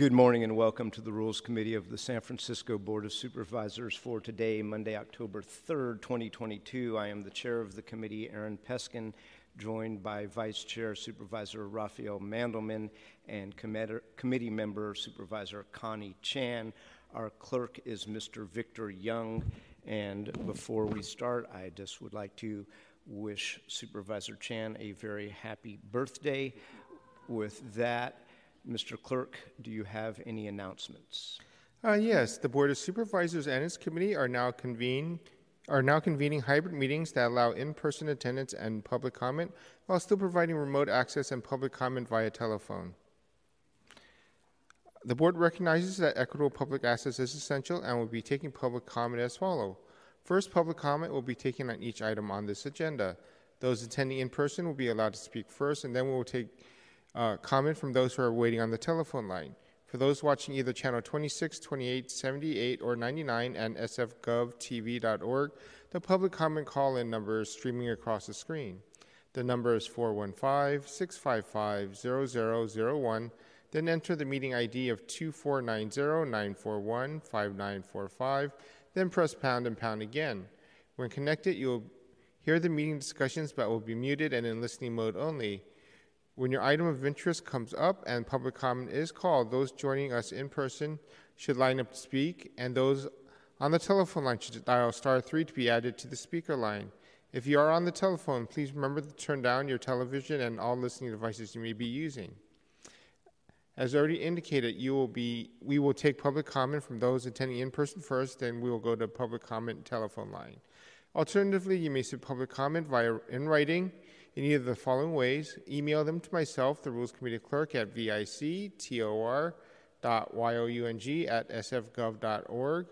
Good morning and welcome to the Rules Committee of the San Francisco Board of Supervisors for today, Monday, October 3rd, 2022. I am the chair of the committee, Aaron Peskin, joined by Vice Chair Supervisor Raphael Mandelman and committee member Supervisor Connie Chan. Our clerk is Mr. Victor Young. And before we start, I just would like to wish Supervisor Chan a very happy birthday. With that, Mr. Clerk, do you have any announcements? Uh, yes, the Board of Supervisors and its committee are now convened are now convening hybrid meetings that allow in-person attendance and public comment while still providing remote access and public comment via telephone. The board recognizes that equitable public access is essential and will be taking public comment as follows. First, public comment will be taken on each item on this agenda. Those attending in person will be allowed to speak first, and then we will take uh, comment from those who are waiting on the telephone line. For those watching either channel 26, 28, 78, or 99 and sfgovtv.org, the public comment call in number is streaming across the screen. The number is 415 655 0001. Then enter the meeting ID of 2490 941 5945. Then press pound and pound again. When connected, you will hear the meeting discussions but will be muted and in listening mode only. When your item of interest comes up and public comment is called, those joining us in person should line up to speak, and those on the telephone line should dial star 3 to be added to the speaker line. If you are on the telephone, please remember to turn down your television and all listening devices you may be using. As already indicated, you will be, we will take public comment from those attending in person first, then we will go to public comment telephone line. Alternatively, you may submit public comment via in writing in either of the following ways. Email them to myself, the Rules Committee Clerk, at victor.young at sfgov.org.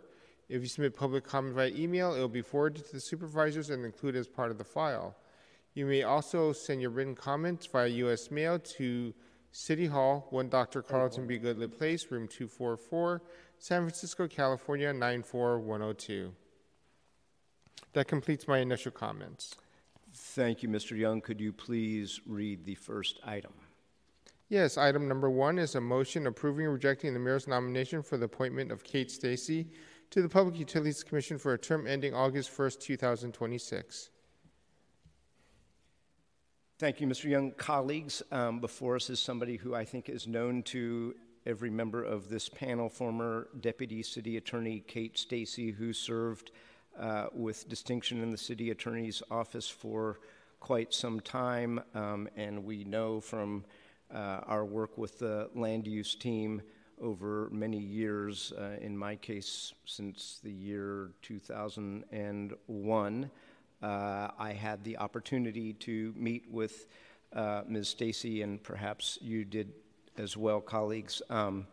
If you submit public comment via email, it will be forwarded to the supervisors and included as part of the file. You may also send your written comments via U.S. mail to City Hall, 1 Dr. Carlton B. Goodlett Place, room 244, San Francisco, California, 94102. That completes my initial comments. Thank you, Mr. Young. Could you please read the first item? Yes, item number one is a motion approving or rejecting the mayor's nomination for the appointment of Kate Stacy to the Public Utilities Commission for a term ending August 1st, 2026. Thank you, Mr. Young. Colleagues, um, before us is somebody who I think is known to every member of this panel, former Deputy City Attorney Kate Stacy, who served uh, with distinction in the city attorney's office for quite some time, um, and we know from uh, our work with the land use team over many years, uh, in my case, since the year 2001, uh, I had the opportunity to meet with uh, Ms. Stacy, and perhaps you did as well, colleagues. Um,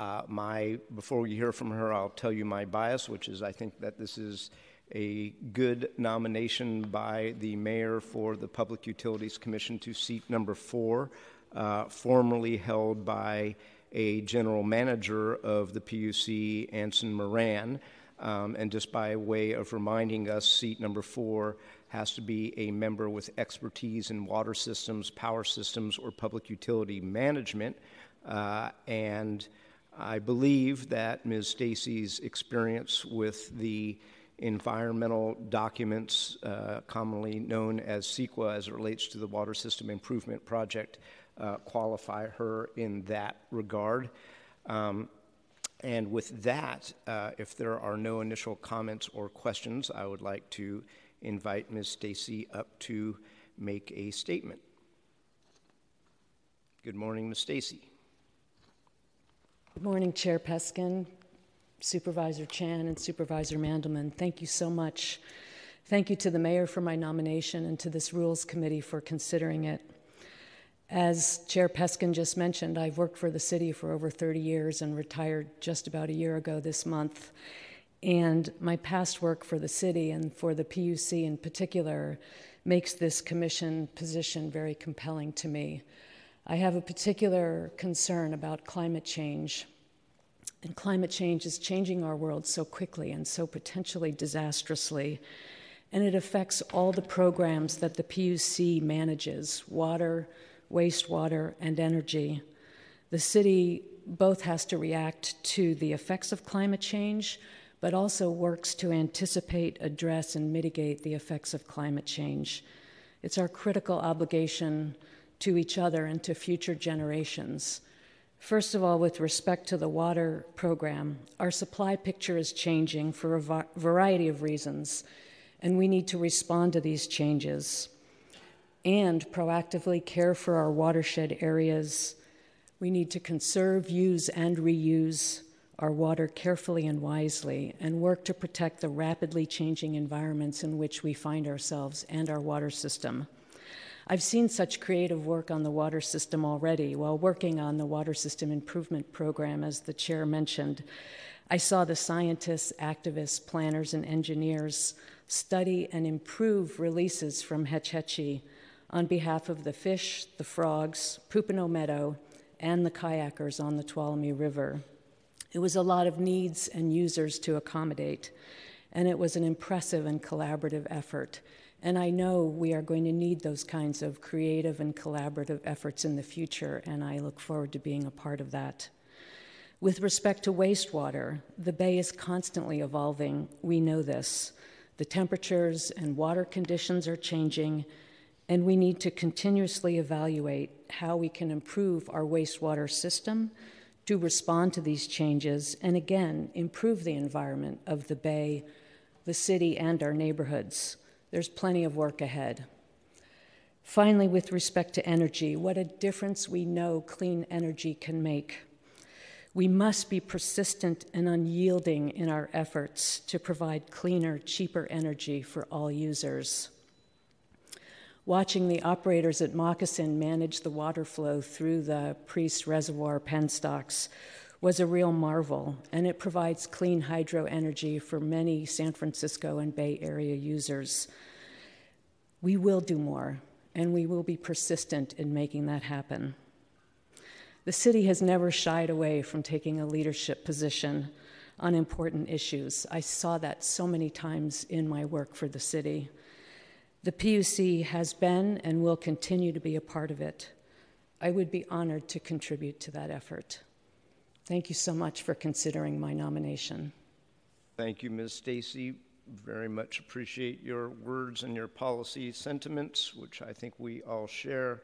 uh, my before we hear from her, I'll tell you my bias, which is I think that this is a good nomination by the mayor for the Public Utilities Commission to seat number four, uh, formerly held by a general manager of the PUC, Anson Moran. Um, and just by way of reminding us, seat number four has to be a member with expertise in water systems, power systems, or public utility management. Uh, and I believe that Ms. Stacy's experience with the environmental documents, uh, commonly known as CEQA as it relates to the Water System Improvement Project, uh, qualify her in that regard. Um, and with that, uh, if there are no initial comments or questions, I would like to invite Ms. Stacy up to make a statement. Good morning, Ms. Stacy. Good morning, Chair Peskin, Supervisor Chan, and Supervisor Mandelman. Thank you so much. Thank you to the Mayor for my nomination and to this Rules Committee for considering it. As Chair Peskin just mentioned, I've worked for the city for over 30 years and retired just about a year ago this month. And my past work for the city and for the PUC in particular makes this commission position very compelling to me. I have a particular concern about climate change. And climate change is changing our world so quickly and so potentially disastrously. And it affects all the programs that the PUC manages water, wastewater, and energy. The city both has to react to the effects of climate change, but also works to anticipate, address, and mitigate the effects of climate change. It's our critical obligation to each other and to future generations. First of all, with respect to the water program, our supply picture is changing for a variety of reasons, and we need to respond to these changes and proactively care for our watershed areas. We need to conserve, use, and reuse our water carefully and wisely and work to protect the rapidly changing environments in which we find ourselves and our water system. I've seen such creative work on the water system already while working on the Water System Improvement Program, as the chair mentioned. I saw the scientists, activists, planners, and engineers study and improve releases from Hetch Hetchy on behalf of the fish, the frogs, Pupino Meadow, and the kayakers on the Tuolumne River. It was a lot of needs and users to accommodate, and it was an impressive and collaborative effort. And I know we are going to need those kinds of creative and collaborative efforts in the future, and I look forward to being a part of that. With respect to wastewater, the bay is constantly evolving. We know this. The temperatures and water conditions are changing, and we need to continuously evaluate how we can improve our wastewater system to respond to these changes and again improve the environment of the bay, the city, and our neighborhoods. There's plenty of work ahead. Finally, with respect to energy, what a difference we know clean energy can make. We must be persistent and unyielding in our efforts to provide cleaner, cheaper energy for all users. Watching the operators at Moccasin manage the water flow through the Priest Reservoir penstocks was a real marvel, and it provides clean hydro energy for many San Francisco and Bay Area users. We will do more, and we will be persistent in making that happen. The city has never shied away from taking a leadership position on important issues. I saw that so many times in my work for the city. The PUC has been and will continue to be a part of it. I would be honored to contribute to that effort. Thank you so much for considering my nomination. Thank you, Ms. Stacy. Very much appreciate your words and your policy sentiments, which I think we all share.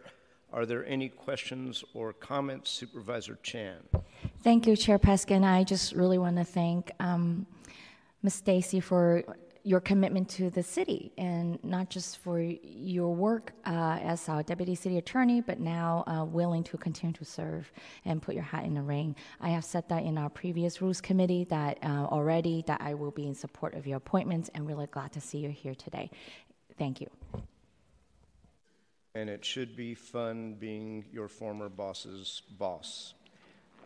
Are there any questions or comments, Supervisor Chan? Thank you, Chair Peskin. I just really want to thank um, Ms. Stacy for your commitment to the city and not just for your work uh, as our deputy city attorney, but now uh, willing to continue to serve and put your hat in the ring. I have said that in our previous rules committee that uh, already that I will be in support of your appointments and really glad to see you here today. Thank you. And it should be fun being your former boss's boss.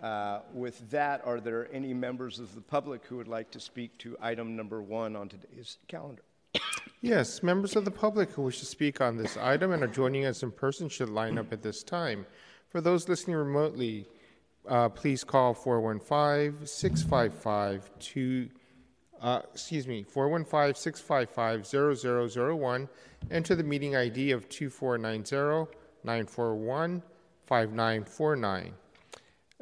Uh, with that, are there any members of the public who would like to speak to item number one on today's calendar? Yes, members of the public who wish to speak on this item and are joining us in person should line up at this time. For those listening remotely, uh, please call 415 655 uh, excuse me, 415 655 0001. Enter the meeting ID of 2490 941 5949.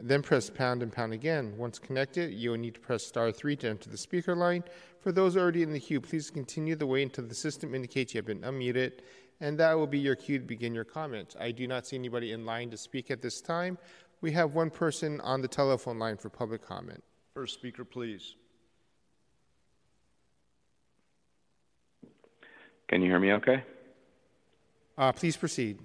Then press pound and pound again. Once connected, you will need to press star 3 to enter the speaker line. For those already in the queue, please continue the wait until the system indicates you have been unmuted, and that will be your cue to begin your comment. I do not see anybody in line to speak at this time. We have one person on the telephone line for public comment. First speaker, please. Can you hear me okay? Uh, please proceed.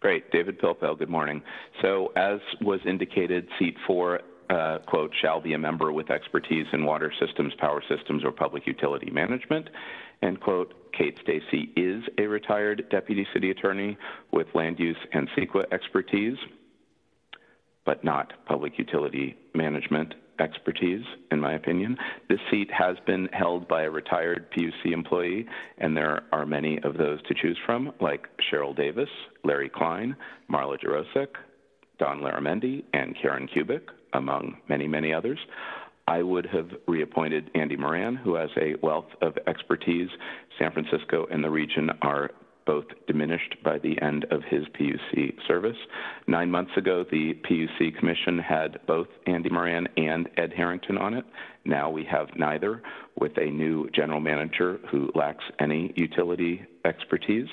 Great. David Pilpel, good morning. So, as was indicated, seat four, uh, quote, shall be a member with expertise in water systems, power systems, or public utility management. End quote. Kate Stacy is a retired deputy city attorney with land use and CEQA expertise, but not public utility management expertise, in my opinion. This seat has been held by a retired PUC employee, and there are many of those to choose from, like Cheryl Davis, Larry Klein, Marla Jurosek, Don Laramendi, and Karen Kubick, among many, many others. I would have reappointed Andy Moran, who has a wealth of expertise. San Francisco and the region are both diminished by the end of his PUC service. Nine months ago, the PUC Commission had both Andy Moran and Ed Harrington on it. Now we have neither, with a new general manager who lacks any utility expertise.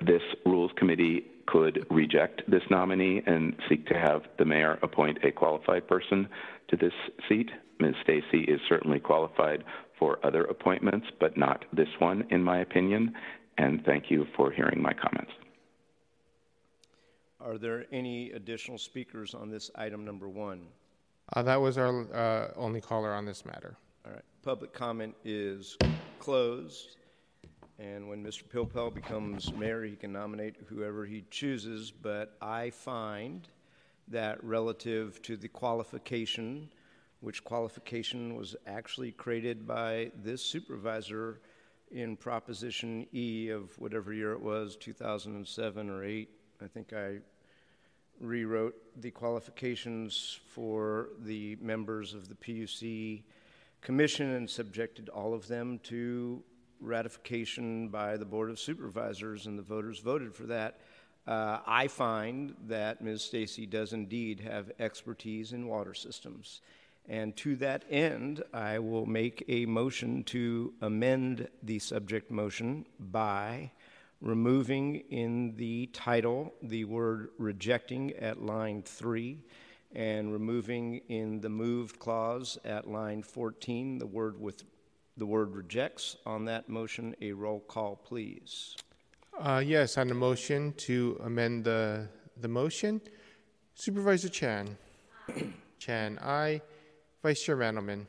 This Rules Committee could reject this nominee and seek to have the mayor appoint a qualified person to this seat. Ms. Stacy is certainly qualified for other appointments, but not this one, in my opinion. And thank you for hearing my comments. Are there any additional speakers on this item number one? Uh, that was our uh, only caller on this matter. All right, public comment is closed. And when Mr. Pilpel becomes mayor, he can nominate whoever he chooses. But I find that relative to the qualification, which qualification was actually created by this supervisor in Proposition E of whatever year it was, 2007 or 8, I think I rewrote the qualifications for the members of the PUC commission and subjected all of them to ratification by the Board of Supervisors, and the voters voted for that. Uh, I find that Ms. Stacy does indeed have expertise in water systems. And to that end, I will make a motion to amend the subject motion by removing in the title the word rejecting at line 3 and removing in the moved clause at line 14 the word with the word rejects. On that motion, a roll call, please. Uh, yes, on the motion to amend the, the motion, Supervisor Chan. Chan, aye. Vice Chair Mandelman.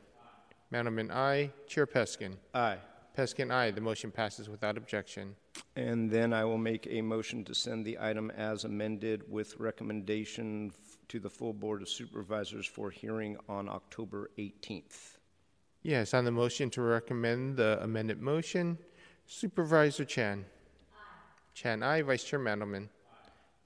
Mandelman, aye. Chair Peskin. Aye. Peskin, aye. The motion passes without objection. And then I will make a motion to send the item as amended with recommendation f- to the full Board of Supervisors for hearing on October 18th. Yes, on the motion to recommend the amended motion, Supervisor Chan. Aye. Chan, aye. Vice Chair Mandelman.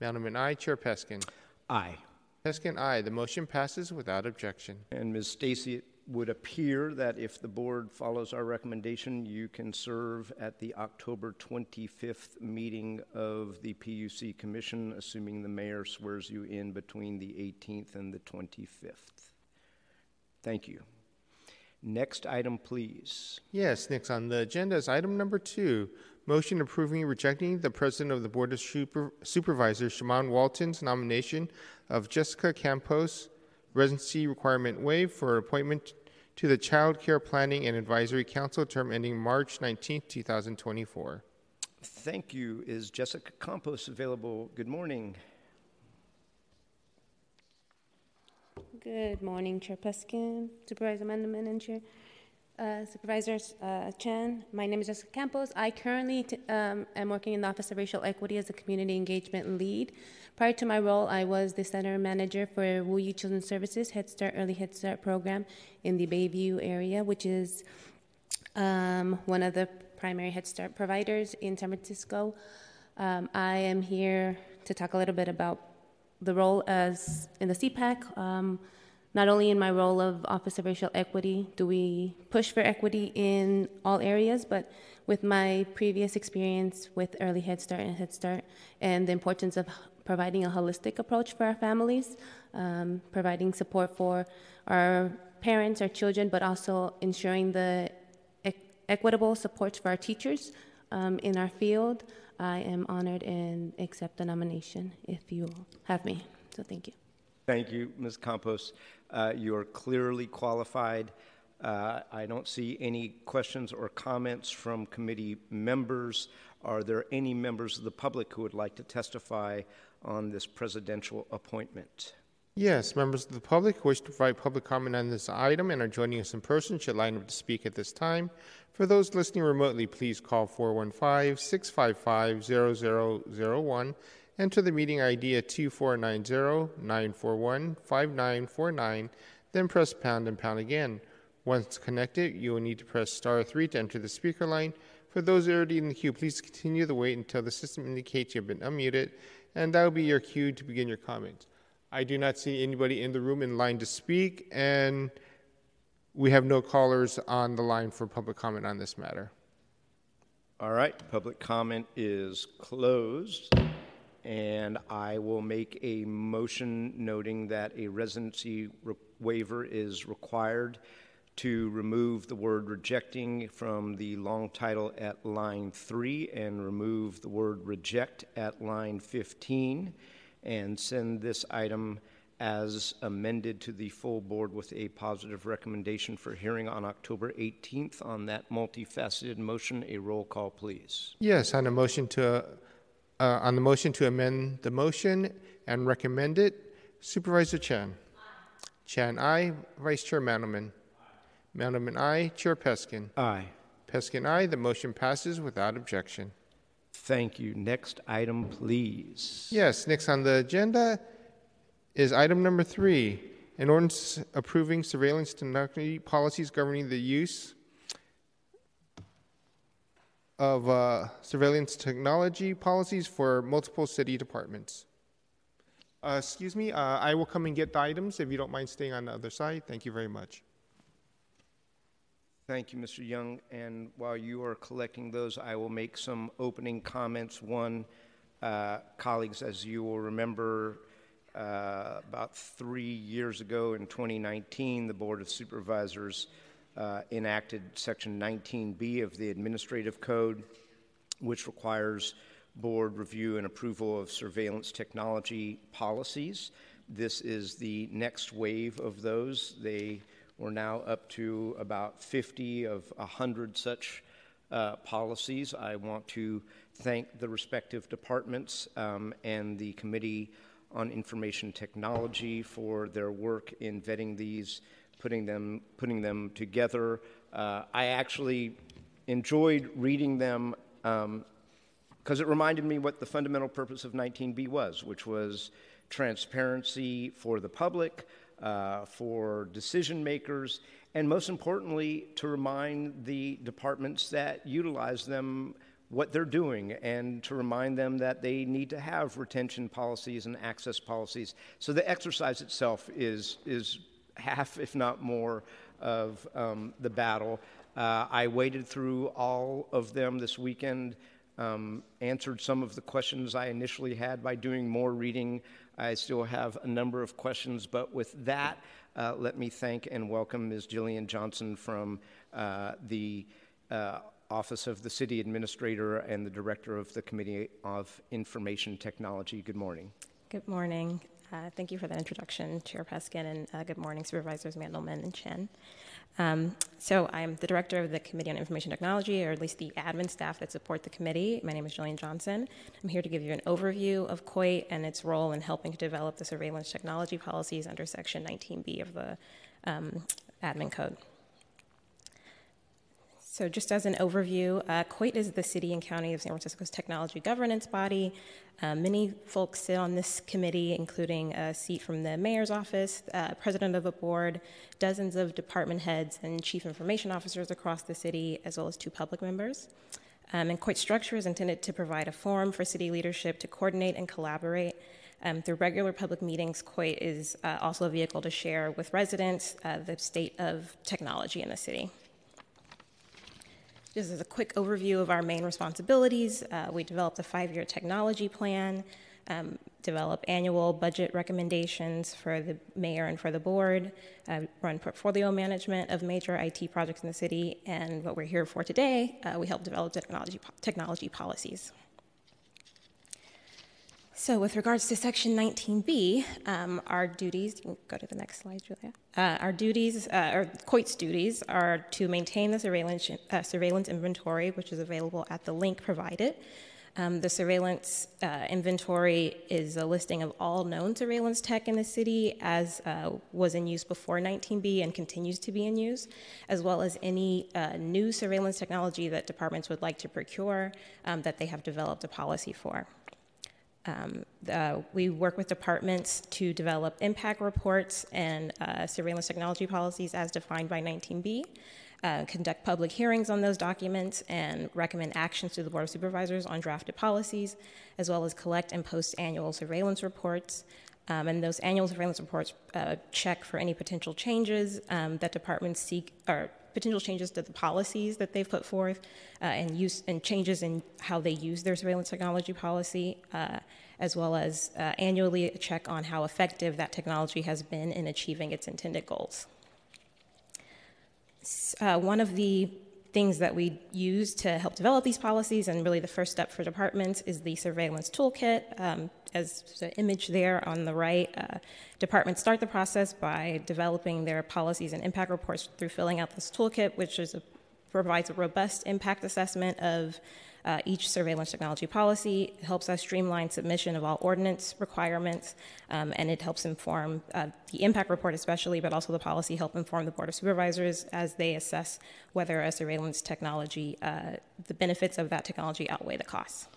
Mandelman, aye. Chair Peskin. Aye. Peskin, aye. The motion passes without objection. And Ms. Stacy, it would appear that if the board follows our recommendation, you can serve at the October 25th meeting of the PUC Commission, assuming the mayor swears you in between the 18th and the 25th. Thank you. Next item, please. Yes, next on the agenda is item number two. Motion approving rejecting the President of the Board of Super- Supervisors, Shamann Walton's nomination of Jessica Campos, residency requirement waived for appointment to the Child Care Planning and Advisory Council, term ending March 19, 2024. Thank you. Is Jessica Campos available? Good morning. Good morning, Chair Peskin, Supervisor Mandelman, and Chair uh, Supervisor uh, Chan. My name is Jessica Campos. I currently t- um, am working in the Office of Racial Equity as a community engagement lead. Prior to my role, I was the center manager for Wu Yee Children's Services Head Start Early Head Start program in the Bayview area, which is um, one of the primary Head Start providers in San Francisco. Um, I am here to talk a little bit about the role as in the CPAC. Not only in my role of Office of Racial Equity do we push for equity in all areas, but with my previous experience with Early Head Start and Head Start and the importance of providing a holistic approach for our families, um, providing support for our parents, our children, but also ensuring the equitable supports for our teachers um, in our field. I am honored and accept the nomination if you have me. So thank you. Thank you, Ms. Campos. Uh, you are clearly qualified. Uh, I don't see any questions or comments from committee members. Are there any members of the public who would like to testify on this presidential appointment? Yes, members of the public who wish to provide public comment on this item and are joining us in person should line up to speak at this time. For those listening remotely, please call 415 655 0001. Enter the meeting ID at 2490 941 5949, then press pound and pound again. Once connected, you will need to press star 3 to enter the speaker line. For those already in the queue, please continue to wait until the system indicates you have been unmuted, and that will be your cue to begin your comments. I do not see anybody in the room in line to speak, and we have no callers on the line for public comment on this matter. All right, public comment is closed. And I will make a motion noting that a residency re- waiver is required to remove the word rejecting from the long title at line three and remove the word reject at line 15 and send this item as amended to the full board with a positive recommendation for hearing on October 18th. On that multifaceted motion, a roll call, please. Yes, on a motion to, uh, on the motion to amend the motion and recommend it, Supervisor Chan. Aye. Chan, aye. Vice Chair Mandelman. Mandelman, aye. Chair Peskin. Aye. Peskin, aye. The motion passes without objection. Thank you. Next item, please. Yes, next on the agenda is item number three, an ordinance approving surveillance technology policies governing the use of uh, surveillance technology policies for multiple city departments. Uh, excuse me, uh, I will come and get the items if you don't mind staying on the other side. Thank you very much. Thank you, Mr. Young. And while you are collecting those, I will make some opening comments. One, uh, colleagues, as you will remember, uh, about three years ago in 2019, the Board of Supervisors uh, enacted Section 19B of the Administrative Code, which requires board review and approval of surveillance technology policies. This is the next wave of those. They we're now up to about 50 of 100 such uh, policies. I want to thank the respective departments um, and the Committee on Information Technology for their work in vetting these, putting them, putting them together. Uh, I actually enjoyed reading them because um, it reminded me what the fundamental purpose of 19B was, which was transparency for the public, uh, for decision makers, and most importantly, to remind the departments that utilize them what they're doing and to remind them that they need to have retention policies and access policies. So the exercise itself is, is half, if not more, of um, the battle. Uh, I waded through all of them this weekend, um, answered some of the questions I initially had by doing more reading. I still have a number of questions, but with that, uh, let me thank and welcome Ms. Jillian Johnson from uh, the uh, Office of the City Administrator and the Director of the Committee of Information Technology. Good morning. Good morning. Uh, thank you for that introduction, Chair Peskin, and uh, good morning, Supervisors Mandelman and Chan. Um, so I'm the director of the Committee on Information Technology, or at least the admin staff that support the committee. My name is Jillian Johnson. I'm here to give you an overview of COIT and its role in helping to develop the surveillance technology policies under Section 19B of the um, admin code. So, just as an overview, uh, COIT is the city and county of San Francisco's technology governance body. Uh, many folks sit on this committee, including a seat from the mayor's office, uh, president of the board, dozens of department heads, and chief information officers across the city, as well as two public members. Um, and COIT structure is intended to provide a forum for city leadership to coordinate and collaborate. Um, through regular public meetings, COIT is uh, also a vehicle to share with residents uh, the state of technology in the city. Just as a quick overview of our main responsibilities, uh, we developed a five year technology plan, um, develop annual budget recommendations for the mayor and for the board, uh, run portfolio management of major IT projects in the city, and what we're here for today, uh, we help develop technology, technology policies. So, with regards to Section 19B, um, our duties, you can go to the next slide, Julia. Uh, our duties, uh, or COIT's duties, are to maintain the surveillance, uh, surveillance inventory, which is available at the link provided. Um, the surveillance uh, inventory is a listing of all known surveillance tech in the city as uh, was in use before 19B and continues to be in use, as well as any uh, new surveillance technology that departments would like to procure um, that they have developed a policy for. Um, uh, we work with departments to develop impact reports and uh, surveillance technology policies as defined by 19B, uh, conduct public hearings on those documents, and recommend actions to the Board of Supervisors on drafted policies, as well as collect and post annual surveillance reports. Um, and those annual surveillance reports uh, check for any potential changes um, that departments seek or potential changes to the policies that they've put forth, uh, and use and changes in how they use their surveillance technology policy, uh, as well as uh, annually check on how effective that technology has been in achieving its intended goals. Uh, one of the things that we use to help develop these policies, and really the first step for departments is the surveillance toolkit. Um, as the image there on the right, uh, departments start the process by developing their policies and impact reports through filling out this toolkit, which a, provides a robust impact assessment of uh, each surveillance technology policy. Helps us streamline submission of all ordinance requirements, um, and it helps inform uh, the impact report, especially, but also the policy help inform the Board of Supervisors as they assess whether a surveillance technology, uh, the benefits of that technology outweigh the costs.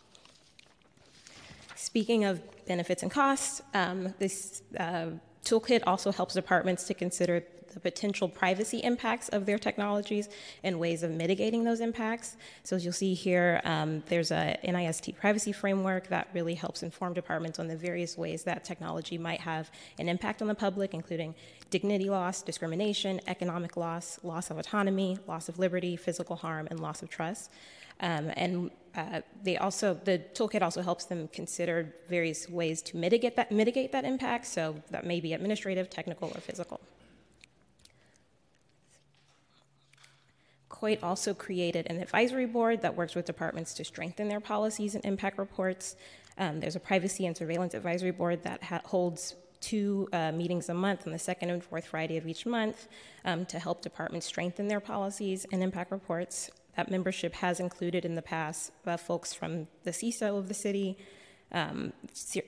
Speaking of benefits and costs, um, this uh, toolkit also helps departments to consider the potential privacy impacts of their technologies and ways of mitigating those impacts. So, as you'll see here, um, there's a NIST privacy framework that really helps inform departments on the various ways that technology might have an impact on the public, including dignity loss, discrimination, economic loss, loss of autonomy, loss of liberty, physical harm, and loss of trust. Um, and uh, they also the toolkit also helps them consider various ways to mitigate that mitigate that impact. So that may be administrative, technical, or physical. COIT also created an advisory board that works with departments to strengthen their policies and impact reports. Um, there's a privacy and surveillance advisory board that ha- holds two uh, meetings a month on the second and fourth Friday of each month um, to help departments strengthen their policies and impact reports. That membership has included in the past uh, folks from the CISO of the city, um,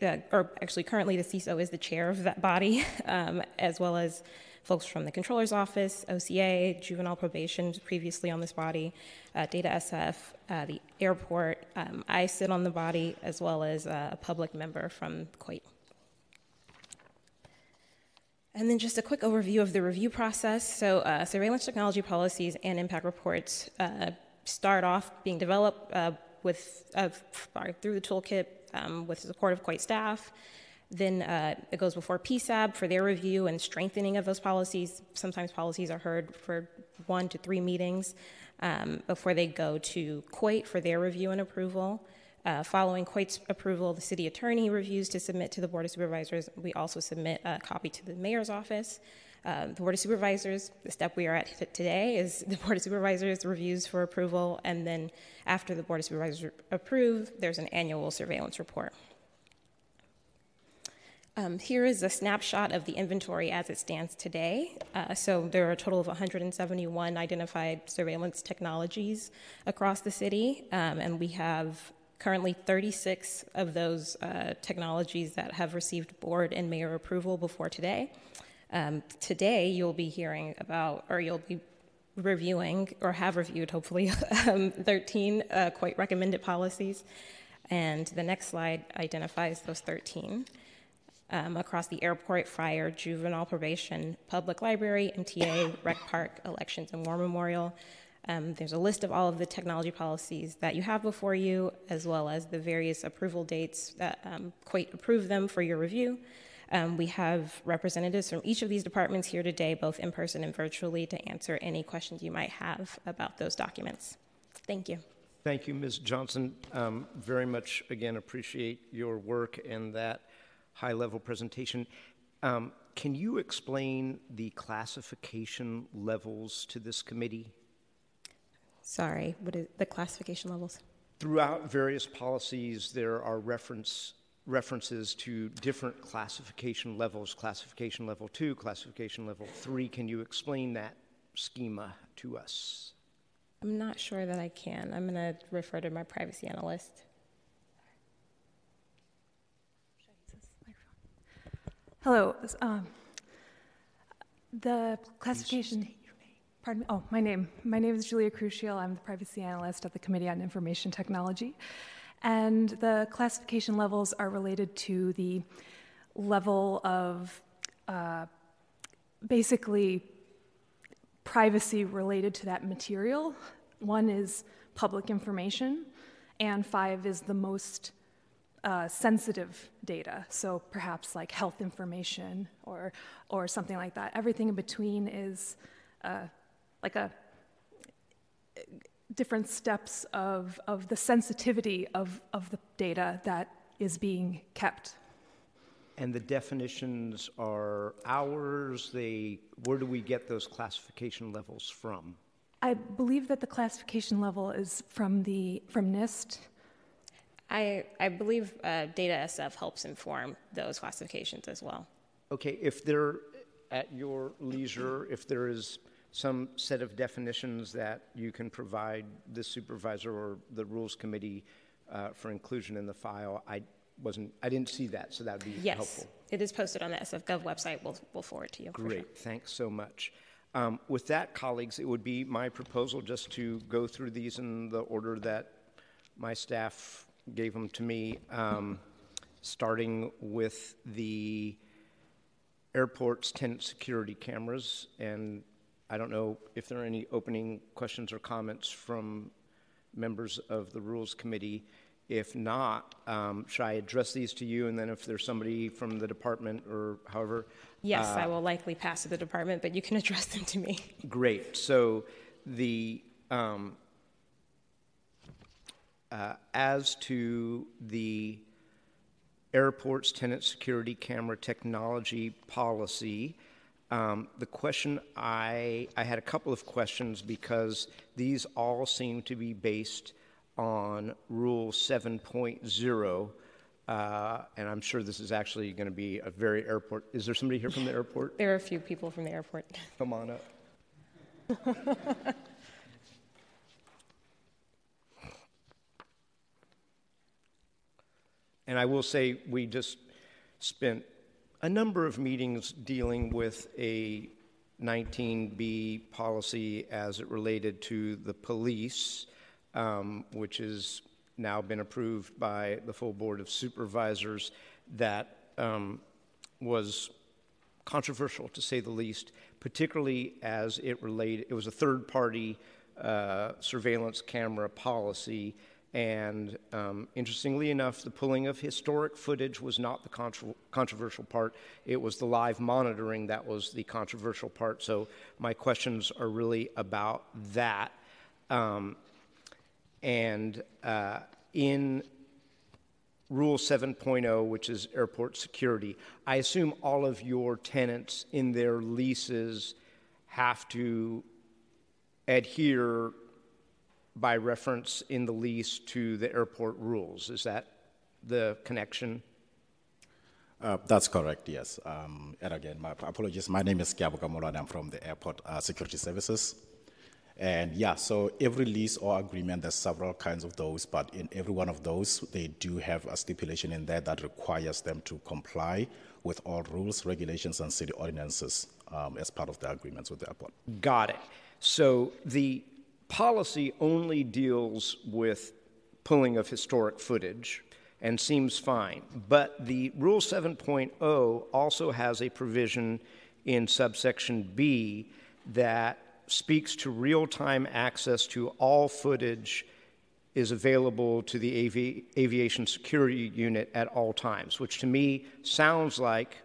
uh, or actually currently the CISO is the chair of that body, um, as well as folks from the Controller's Office, OCA, Juvenile Probation, previously on this body, uh, Data SF, uh, the airport. Um, I sit on the body as well as uh, a public member from COIT. And then just a quick overview of the review process. So, uh, surveillance technology policies and impact reports uh, start off being developed uh, with through the toolkit um, with the support of COIT staff. Then uh, it goes before PSAB for their review and strengthening of those policies. Sometimes policies are heard for one to three meetings um, before they go to COIT for their review and approval. Uh, following COIT's approval, the city attorney reviews to submit to the Board of Supervisors. We also submit a copy to the mayor's office. Uh, the Board of Supervisors, the step we are at today is the Board of Supervisors reviews for approval, and then after the Board of Supervisors approve, there's an annual surveillance report. Um, here is a snapshot of the inventory as it stands today. Uh, so there are a total of 171 identified surveillance technologies across the city, um, and we have currently 36 of those uh, technologies that have received board and mayor approval before today. Um, today, you'll be hearing about, or you'll be reviewing, or have reviewed, hopefully, um, 13 uh, COIT recommended policies. And the next slide identifies those 13 um, across the airport, fire, juvenile probation, public library, MTA, rec park, elections, and war memorial. Um, there's a list of all of the technology policies that you have before you, as well as the various approval dates that um, approve them for your review. Um, we have representatives from each of these departments here today, both in person and virtually, to answer any questions you might have about those documents. Thank you. Thank you, Ms. Johnson. Um, very much, again, appreciate your work and that high level presentation. Um, can you explain the classification levels to this committee? Sorry, what is the classification levels? Throughout various policies, there are reference references to different classification levels classification level two, classification level three. Can you explain that schema to us? I'm not sure that I can. I'm going to refer to my privacy analyst. Hello. Um, the classification. Pardon me. Oh, my name. My name is Julia Chrusciel. I'm the privacy analyst at the Committee on Information Technology. And the classification levels are related to the level of uh, basically privacy related to that material. One is public information, and five is the most uh, sensitive data, so perhaps like health information or, or something like that. Everything in between is uh, like a different steps of, of the sensitivity of, of the data that is being kept. And the definitions are ours, they, where do we get those classification levels from? I believe that the classification level is from the from NIST. I, I believe uh, Data SF helps inform those classifications as well. Okay, if there, at your leisure, if there is some set of definitions that you can provide the supervisor or the rules committee uh, for inclusion in the file, I wasn't, I didn't see that, so that would be Yes, helpful. it is posted on the SFGov website. We'll, we'll forward to you. for sure. Great, thanks so much. Um, With that, colleagues, it would be my proposal just to go through these in the order that my staff gave them to me, um, starting with the airport's tenant security cameras. And I don't know if there are any opening questions or comments from members of the Rules Committee. If not, um, should I address these to you? And then if there's somebody from the department or however? Yes, uh, I will likely pass to the department, but you can address them to me. Great. So the um, uh, as to the airport's tenant security camera technology policy, um, the question I I had a couple of questions because these all seem to be based on Rule 7.0. Uh, and I'm sure this is actually going to be a very airport. Is there somebody here from the airport? There are a few people from the airport. Come on up. and I will say, we just spent a number of meetings dealing with a 19B policy as it related to the police, um, which has now been approved by the full Board of Supervisors, that um, was controversial to say the least, particularly as it related, it was a third party uh, surveillance camera policy. And um, interestingly enough, the pulling of historic footage was not the contro- controversial part. It was the live monitoring that was the controversial part. So my questions are really about that. Um, and uh, in Rule 7.0, which is airport security, I assume all of your tenants in their leases have to adhere by reference in the lease to the airport rules. Is that the connection? Uh, that's correct, yes. Um, and again, my apologies. My name is Kiabu Kamula and I'm from the Airport uh, Security Services. And yeah, so every lease or agreement, there's several kinds of those, but in every one of those, they do have a stipulation in there that requires them to comply with all rules, regulations, and city ordinances um, as part of the agreements with the airport. Got it. So the policy only deals with pulling of historic footage and seems fine. But the Rule 7.0 also has a provision in subsection B that speaks to real time access to all footage is available to the avi- aviation security unit at all times, which to me sounds like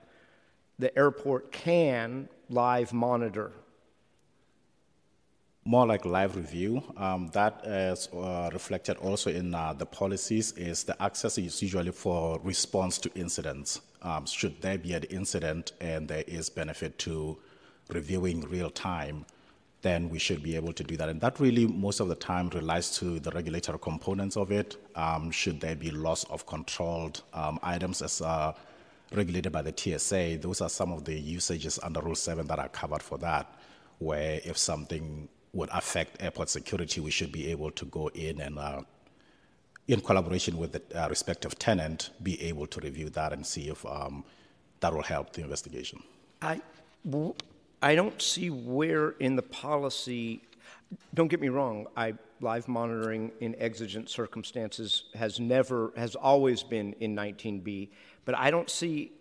the airport can live monitor More like live review. Um, that is uh, reflected also in uh, the policies. Is the access is usually for response to incidents. Um, should there be an incident and there is benefit to reviewing real time, then we should be able to do that. And that really, most of the time, relies to the regulatory components of it. Um, should there be loss of controlled um, items as uh, regulated by the TSA, those are some of the usages under Rule 7 that are covered for that, where if something would affect airport security, we should be able to go in and, uh, in collaboration with the uh, respective tenant, be able to review that and see if um, that will help the investigation. I, I don't see where in the policy, don't get me wrong, I, live monitoring in exigent circumstances has never, has always been in 19B, but I don't see,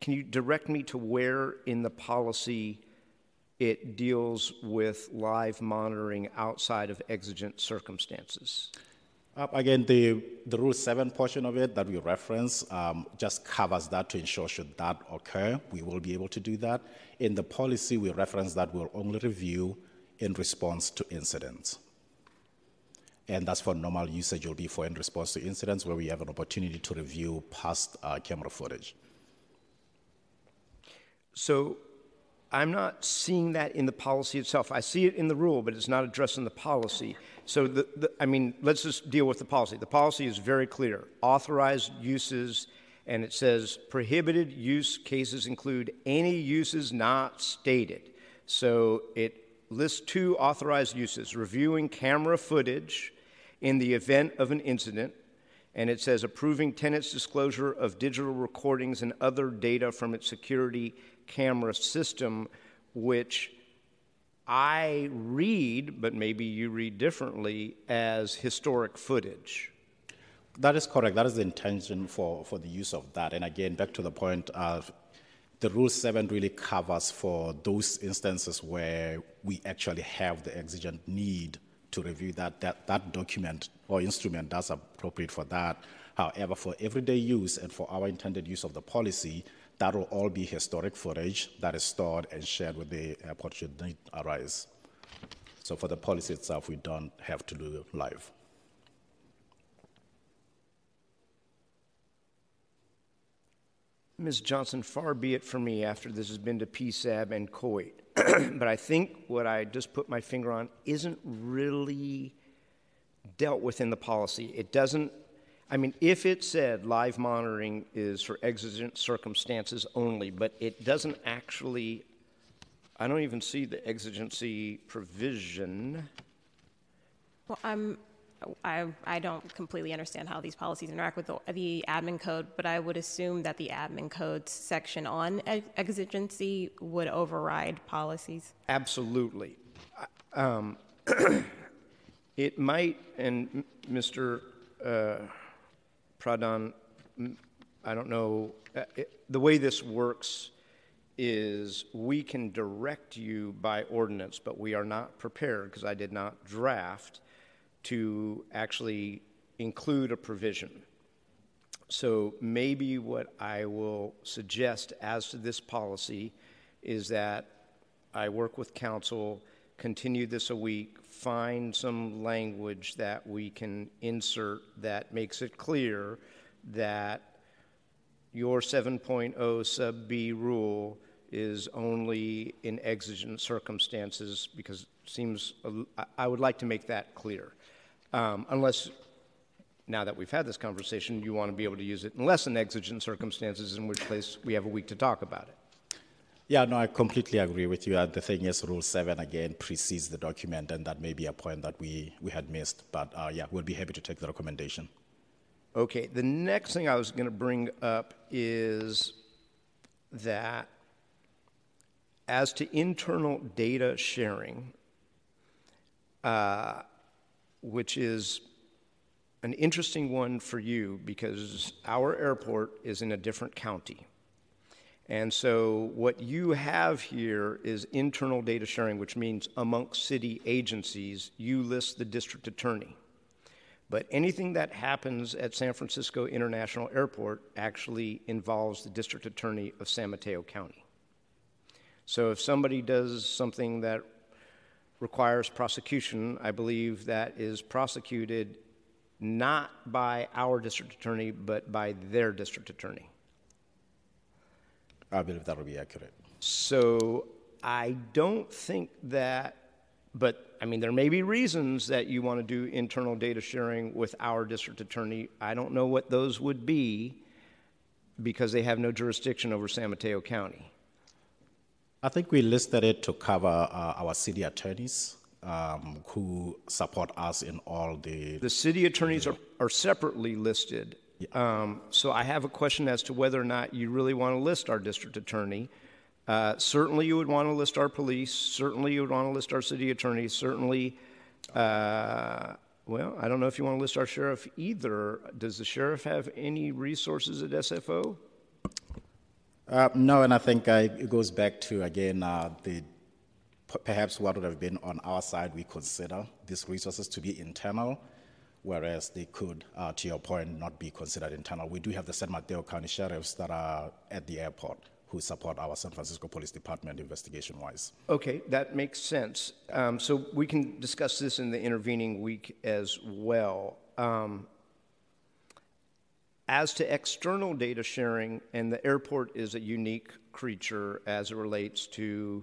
can you direct me to where in the policy it deals with live monitoring outside of exigent circumstances? Uh, again, the, the Rule 7 portion of it that we reference um, just covers that to ensure should that occur, we will be able to do that. In the policy, we reference that we'll only review in response to incidents. And that's for normal usage, will be for in response to incidents where we have an opportunity to review past uh, camera footage. So I'm not seeing that in the policy itself. I see it in the rule, but it's not addressed in the policy. So, the, the, I mean, let's just deal with the policy. The policy is very clear authorized uses, and it says prohibited use cases include any uses not stated. So, it lists two authorized uses reviewing camera footage in the event of an incident, and it says approving tenant's disclosure of digital recordings and other data from its security camera system, which I read, but maybe you read differently, as historic footage. That is correct. That is the intention for, for the use of that. And again, back to the point of the Rule 7 really covers for those instances where we actually have the exigent need to review that, that, that document or instrument that's appropriate for that. However, for everyday use and for our intended use of the policy, that will all be historic footage that is stored and shared with the airport should need arise. So for the policy itself, we don't have to do live. Ms. Johnson, far be it from me after this has been to PSAB and COIT, but I think what I just put my finger on isn't really dealt with in the policy. It doesn't, I mean, if it said live monitoring is for exigent circumstances only, but it doesn't actually, I don't even see the exigency provision. Well, I'm, I, I don't completely understand how these policies interact with the, the admin code, but I would assume that the admin code's section on ex- exigency would override policies. Absolutely. Um, it might, and Mr. Uh, Pradhan, I don't know, uh, it, the way this works is we can direct you by ordinance, but we are not prepared, because I did not draft, to actually include a provision. So maybe what I will suggest as to this policy is that I work with counsel, continue this a week, find some language that we can insert that makes it clear that your 7.0 sub B rule is only in exigent circumstances because it seems I- would like to make that clear. Um, unless now that we've had this conversation, you want to be able to use it in less than exigent circumstances, in which case we have a week to talk about it. Yeah, no, I completely agree with you. Uh, the thing is, Rule 7 again precedes the document, and that may be a point that we, we had missed. But uh, yeah, we'll be happy to take the recommendation. Okay, the next thing I was going to bring up is that as to internal data sharing, uh, which is an interesting one for you because our airport is in a different county. And so, what you have here is internal data sharing, which means amongst city agencies, you list the district attorney. But anything that happens at San Francisco International Airport actually involves the district attorney of San Mateo County. So, if somebody does something that requires prosecution, I believe that is prosecuted not by our district attorney, but by their district attorney. I believe that will be accurate. So I don't think that, but I mean, there may be reasons that you want to do internal data sharing with our district attorney. I don't know what those would be because they have no jurisdiction over San Mateo County. I think we listed it to cover uh, our city attorneys um, who support us in all the. The city attorneys are, are separately listed. Um, so I have a question as to whether or not you really want to list our district attorney. Uh, certainly, you would want to list our police. Certainly, you would want to list our city attorney. Certainly, uh, well, I don't know if you want to list our sheriff either. Does the sheriff have any resources at SFO? Uh, no, and I think uh, it goes back to again uh, the p- perhaps what would have been on our side. We consider these resources to be internal, whereas they could, uh, to your point, not be considered internal. We do have the San Mateo County sheriffs that are at the airport who support our San Francisco Police Department investigation wise. Okay, that makes sense. Um, so we can discuss this in the intervening week as well. Um, as to external data sharing, and the airport is a unique creature as it relates to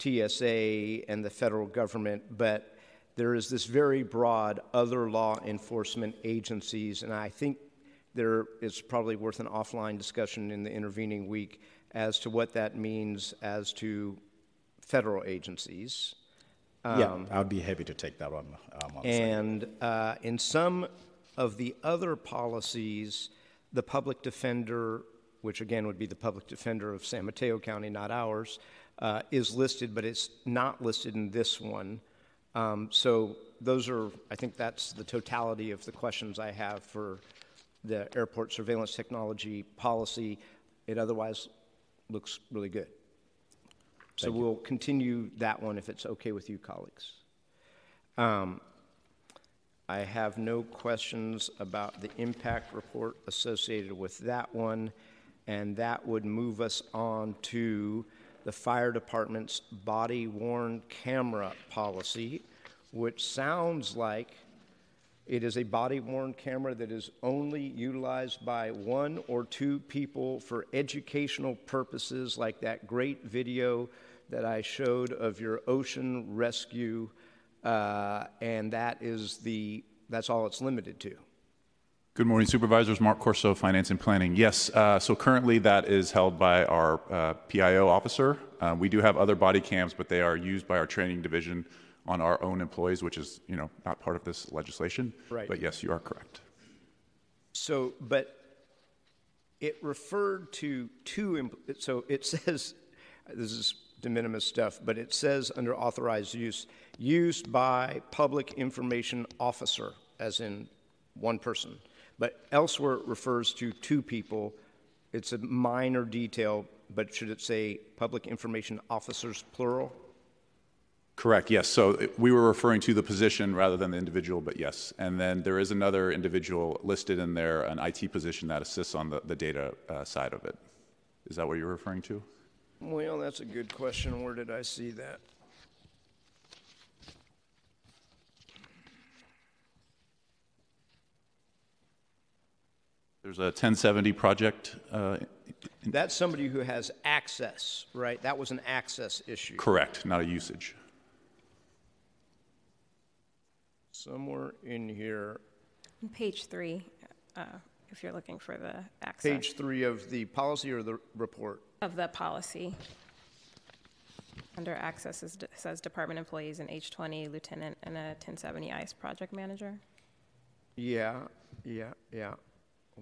TSA and the federal government, but there is this very broad other law enforcement agencies, and I think there is probably worth an offline discussion in the intervening week as to what that means as to federal agencies. yeah, I'd be happy to take that one. Um, on. And uh, in some of the other policies, the public defender, which again would be the public defender of San Mateo County, not ours, uh, is listed, but it's not listed in this one. Um, so those are, I think that's the totality of the questions I have for the airport surveillance technology policy. It otherwise looks really good. So we'll continue that one if it's okay with you, colleagues. Um, I have no questions about the impact report associated with that one, and that would move us on to the fire department's body worn camera policy, which sounds like it is a body worn camera that is only utilized by one or two people for educational purposes, like that great video that I showed of your ocean rescue, uh, and that is the that's all it's limited to. Good morning, Supervisors. Mark Corso, Finance and Planning. Yes, uh, so currently that is held by our uh, PIO officer. Uh, we do have other body cams, but they are used by our training division on our own employees, which is, you know, not part of this legislation. Right. But yes, you are correct. So, but it referred to two. So it says this is de minimis stuff, but it says under authorized use, used by public information officer, as in one person. But elsewhere it refers to two people. It's a minor detail, but should it say public information officers, plural? Correct, yes. So we were referring to the position rather than the individual, but yes. And then there is another individual listed in there, an IT position that assists on the, the data uh, side of it. Is that what you're referring to? Well, that's a good question. Where did I see that? There's a 1070 project. Uh, That's somebody who has access, right? That was an access issue. correct, not a usage. Somewhere in here, On Page three, uh, if you're looking for the access page three of the policy or the report? of the policy. Under access is- says department employees, an H-20 lieutenant, and a 1070 ICE project manager. Yeah, yeah, yeah.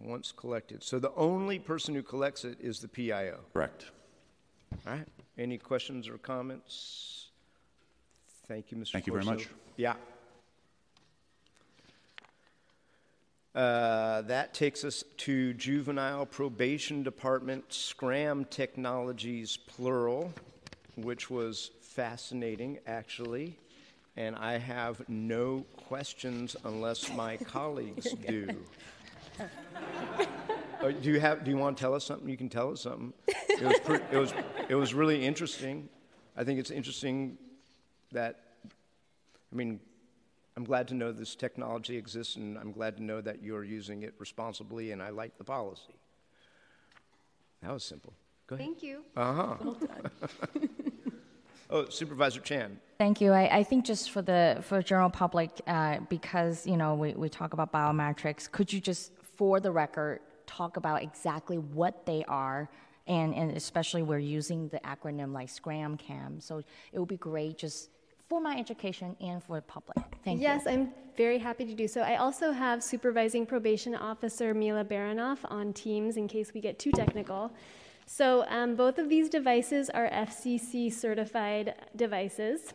Once collected. So the only person who collects it is the PIO. Correct. All right. Any questions or comments? Thank you, Mr. Thank you very much. Yeah. Uh, That takes us to Juvenile Probation Department Scram Technologies, plural, which was fascinating, actually. And I have no questions unless my colleagues do. Uh, Do you have, do you want to tell us something? You can tell us something. It was, pre- it was, it was really interesting. I think it's interesting that, I mean, I'm glad to know this technology exists, and I'm glad to know that you're using it responsibly, and I like the policy. That was simple. Go ahead. Thank you. Oh, Supervisor Chan. Thank you. I, I think just for the for general public, uh, because you know we, we talk about biometrics, could you just, for the record, talk about exactly what they are, and, and especially we're using the acronym like SCRAM CAM. So it would be great just for my education and for the public. Thank you. Yes, I'm very happy to do so. I also have Supervising Probation Officer Mila Baranoff on Teams in case we get too technical. So um, both of these devices are FCC certified devices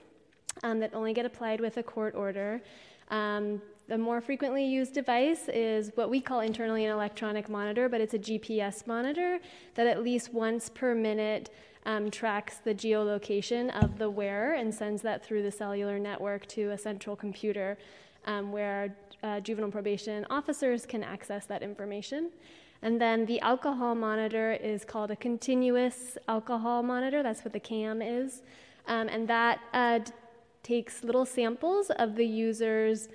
um, that only get applied with a court order. Um, the more frequently used device is what we call internally an electronic monitor, but it's a GPS monitor that at least once per minute um, tracks the geolocation of the wearer and sends that through the cellular network to a central computer um, where uh, juvenile probation officers can access that information. And then the alcohol monitor is called a continuous alcohol monitor. That's what the CAM is. Um, and that uh, takes little samples of the user's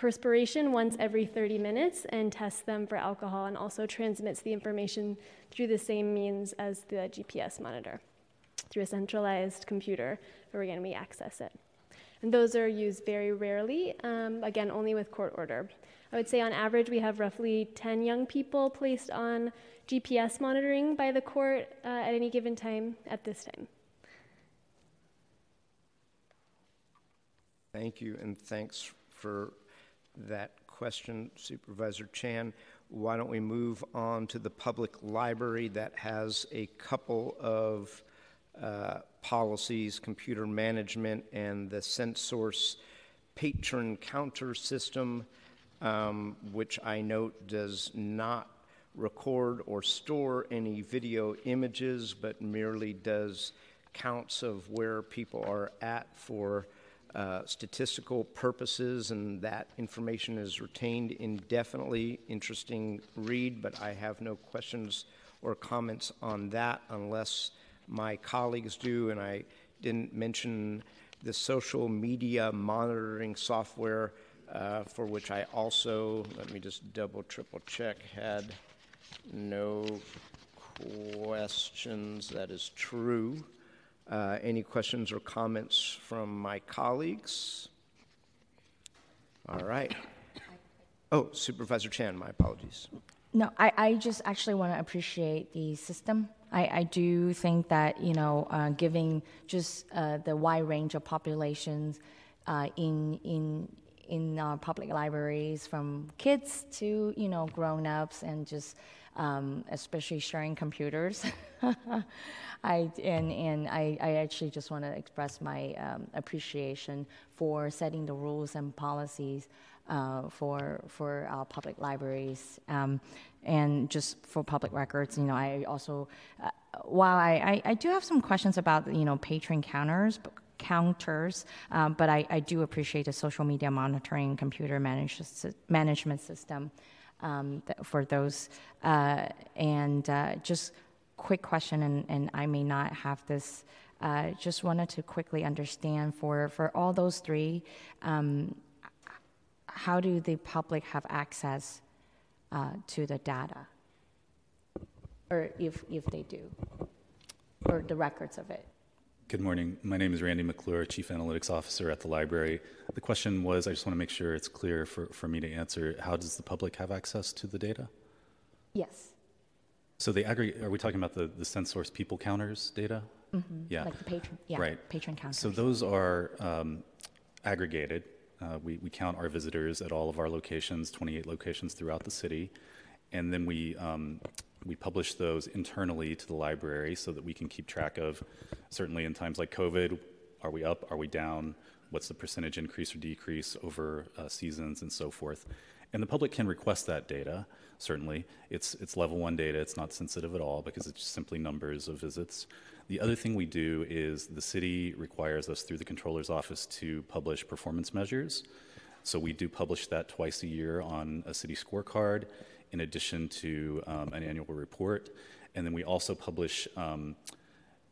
perspiration once every 30 minutes and tests them for alcohol and also transmits the information through the same means as the GPS monitor through a centralized computer where again we access it. And those are used very rarely, um, again, only with court order. I would say on average we have roughly 10 young people placed on GPS monitoring by the court uh, at any given time at this time. Thank you, and thanks for that question, Supervisor Chan. Why don't we move on to the public library that has a couple of uh, policies, computer management, and the SenSource patron counter system, um, which I note does not record or store any video images, but merely does counts of where people are at for uh, statistical purposes, and that information is retained indefinitely. Interesting read, but I have no questions or comments on that unless my colleagues do. And I didn't mention the social media monitoring software, uh, for which I also, let me just double, triple check, had no questions. That is true. Uh, any questions or comments from my colleagues? All right. Oh, Supervisor Chan, my apologies. No, I, I just actually want to appreciate the system. I, I do think that, you know, uh, giving just uh, the wide range of populations uh, in, in, in our public libraries, from kids to, you know, grown ups, and just um, especially sharing computers. I, and and I, I actually just want to express my um, appreciation for setting the rules and policies uh, for for our public libraries um, and just for public records. You know, I also uh, while I, I, I, do have some questions about you know patron counters. Counters, um, but I, I do appreciate the social media monitoring computer manage, management system um, for those. Uh, and uh, just quick question, and, and I may not have this. Uh, just wanted to quickly understand for, for all those three, um, how do the public have access uh, to the data? Or if, if they do, or the records of it? Good morning. My name is Randy McClure, Chief Analytics Officer at the library. The question was I just want to make sure it's clear for, for me to answer how does the public have access to the data? Yes. So the aggregate, are we talking about the, the SenSource people counters data? Mm-hmm. Yeah. Like the patron, yeah, right. patron counters. So those are um, aggregated. Uh, we, we count our visitors at all of our locations, 28 locations throughout the city. And then we, um, we publish those internally to the library so that we can keep track of, certainly in times like COVID, are we up, are we down, what's the percentage increase or decrease over uh, seasons and so forth. And the public can request that data, certainly. It's, it's level one data, it's not sensitive at all because it's simply numbers of visits. The other thing we do is the city requires us through the controller's office to publish performance measures. So we do publish that twice a year on a city scorecard in addition to um, an annual report. And then we also publish um,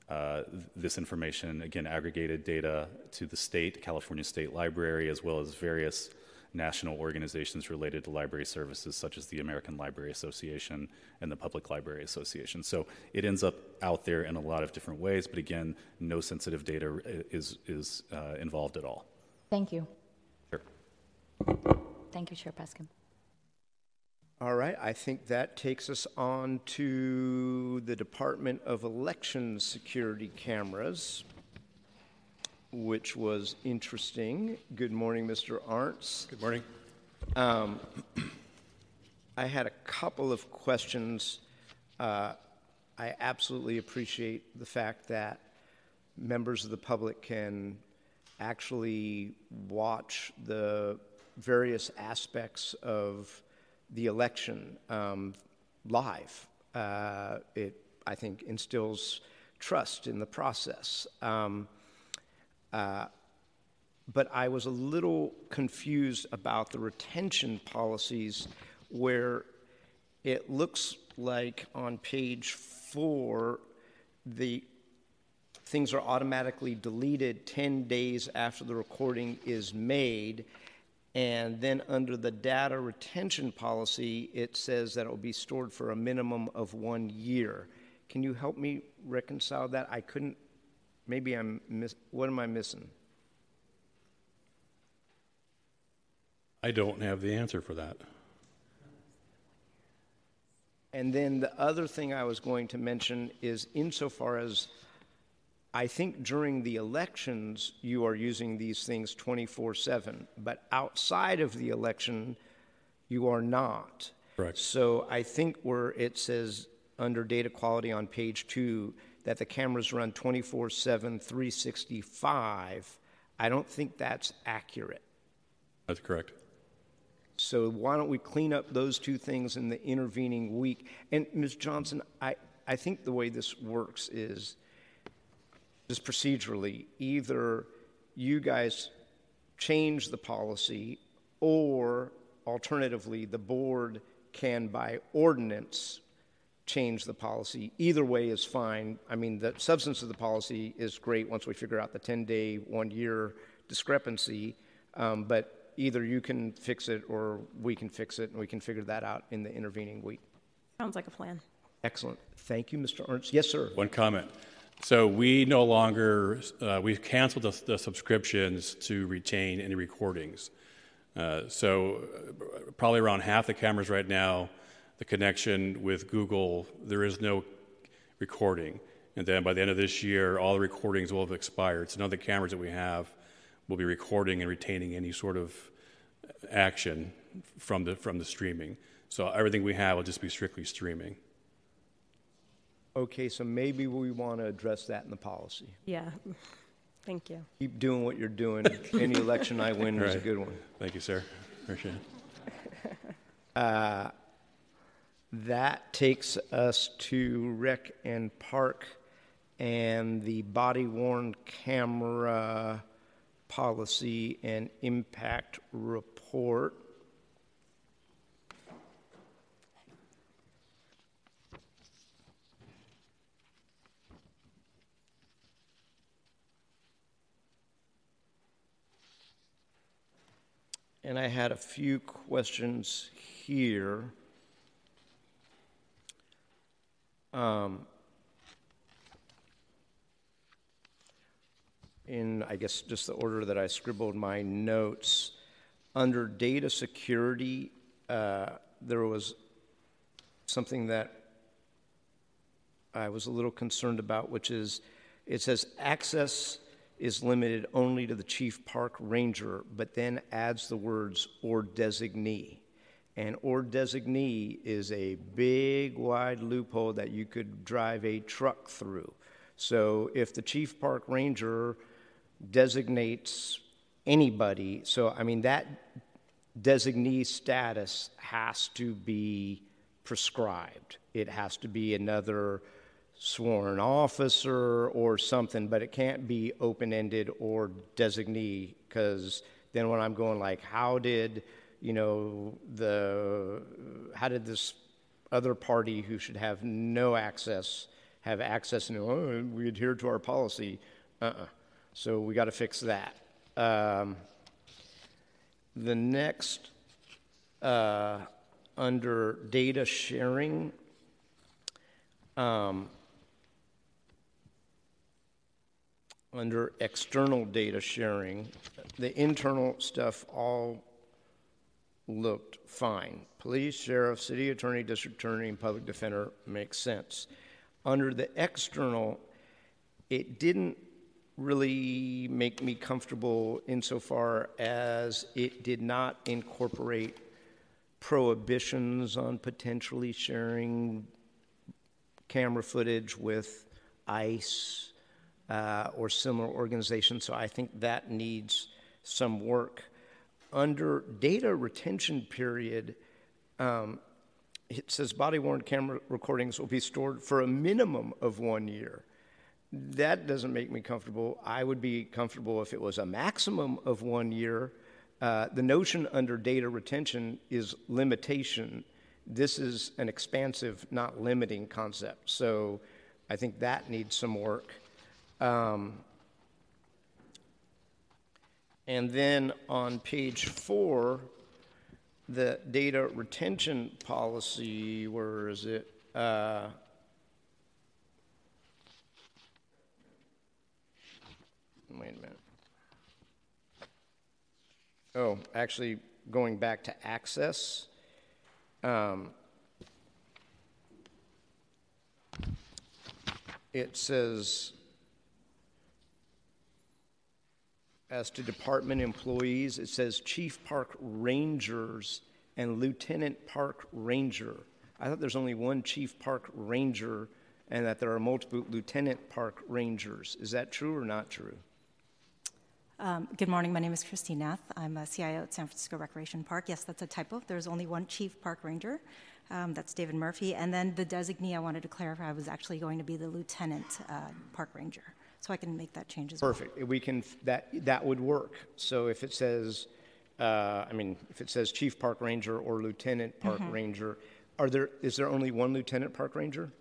uh, this information, again, aggregated data to the state, California State Library, as well as various national organizations related to library services, such as the American Library Association and the Public Library Association. So it ends up out there in a lot of different ways, but again, no sensitive data is, is uh, involved at all. Thank you. Sure. Thank you, Chair Peskin. All right, I think that takes us on to the Department of Election Security cameras which was interesting. Good morning, Mr. Arntz. Good morning. Um, I had a couple of questions. Uh, I absolutely appreciate the fact that members of the public can actually watch the various aspects of the election um, live. Uh, it, I think, instills trust in the process. Um, uh, but I was a little confused about the retention policies where it looks like on page four, the things are automatically deleted 10 days after the recording is made. And then under the data retention policy, it says that it will be stored for a minimum of one year. Can you help me reconcile that? I couldn't, maybe I'm miss, what am I missing? I don't have the answer for that. And then the other thing I was going to mention is insofar as I think during the elections you are using these things 24 7, but outside of the election you are not. Correct. So I think where it says under data quality on page two that the cameras run 24 7, 365, I don't think that's accurate. That's correct. So why don't we clean up those two things in the intervening week? And Ms. Johnson, I, I think the way this works is just procedurally, either you guys change the policy or alternatively, the board can by ordinance change the policy. Either way is fine. I mean, the substance of the policy is great once we figure out the 10 day, one year discrepancy. Um, but either you can fix it or we can fix it, and we can figure that out in the intervening week. Sounds like a plan. Excellent. Thank you, Mr. Arntz. Yes, sir. One comment. So we no longer, uh, we've canceled the, the, subscriptions to retain any recordings. Uh, so uh, probably around half the cameras right now, the connection with Google, there is no recording. And then by the end of this year, all the recordings will have expired. So none of the cameras that we have will be recording and retaining any sort of action from the from the streaming. So everything we have will just be strictly streaming. Okay, so maybe we want to address that in the policy. Yeah. Thank you. Keep doing what you're doing. Any election I win is a good one. Thank you, sir. Appreciate it. Uh, that takes us to Rec and Park and the body worn camera policy and impact report. And I had a few questions here. Um, in, I guess, just the order that I scribbled my notes, under data security, uh, there was something that I was a little concerned about, which is it says access is limited only to the chief park ranger, but then adds the words or designee. And or designee is a big, wide loophole that you could drive a truck through. So if the chief park ranger designates anybody. So, I mean, that designee status has to be prescribed. It has to be another sworn officer or something, but it can't be open ended or designee because then when I'm going like, how did, you know, the, how did this other party who should have no access have access and oh, we adhere to our policy? Uh uh-uh. uh so we got to fix that. Um, the next, uh, under data sharing, um, under external data sharing, the internal stuff all looked fine. Police, sheriff, city attorney, district attorney, and public defender makes sense. Under the external, it didn't really make me comfortable insofar as it did not incorporate prohibitions on potentially sharing camera footage with ICE uh, or similar organizations. So I think that needs some work. Under data retention period, um, it says body worn camera recordings will be stored for a minimum of one year. That doesn't make me comfortable. I would be comfortable if it was a maximum of one year. Uh, the notion under data retention is limitation, this is an expansive, not limiting concept. So I think that needs some work. Um, and then on page four, the data retention policy, where is it? Uh, wait a minute. Oh, actually, going back to access. Um, it says, as to department employees, it says chief park rangers and lieutenant park ranger. I thought there's only one chief park ranger and that there are multiple lieutenant park rangers. Is that true or not true? Um, good morning. My name is Christine Nath. I'm a CIO at San Francisco Recreation Park. Yes, that's a typo. There's only one chief park ranger. Um, that's David Murphy. And then the designee I wanted to clarify was actually going to be the lieutenant uh, park ranger. So I can make that change as well. Perfect. We can that that would work. So if it says, uh, I mean, if it says chief park ranger or lieutenant park Mhm. ranger, are there is there only one lieutenant park ranger?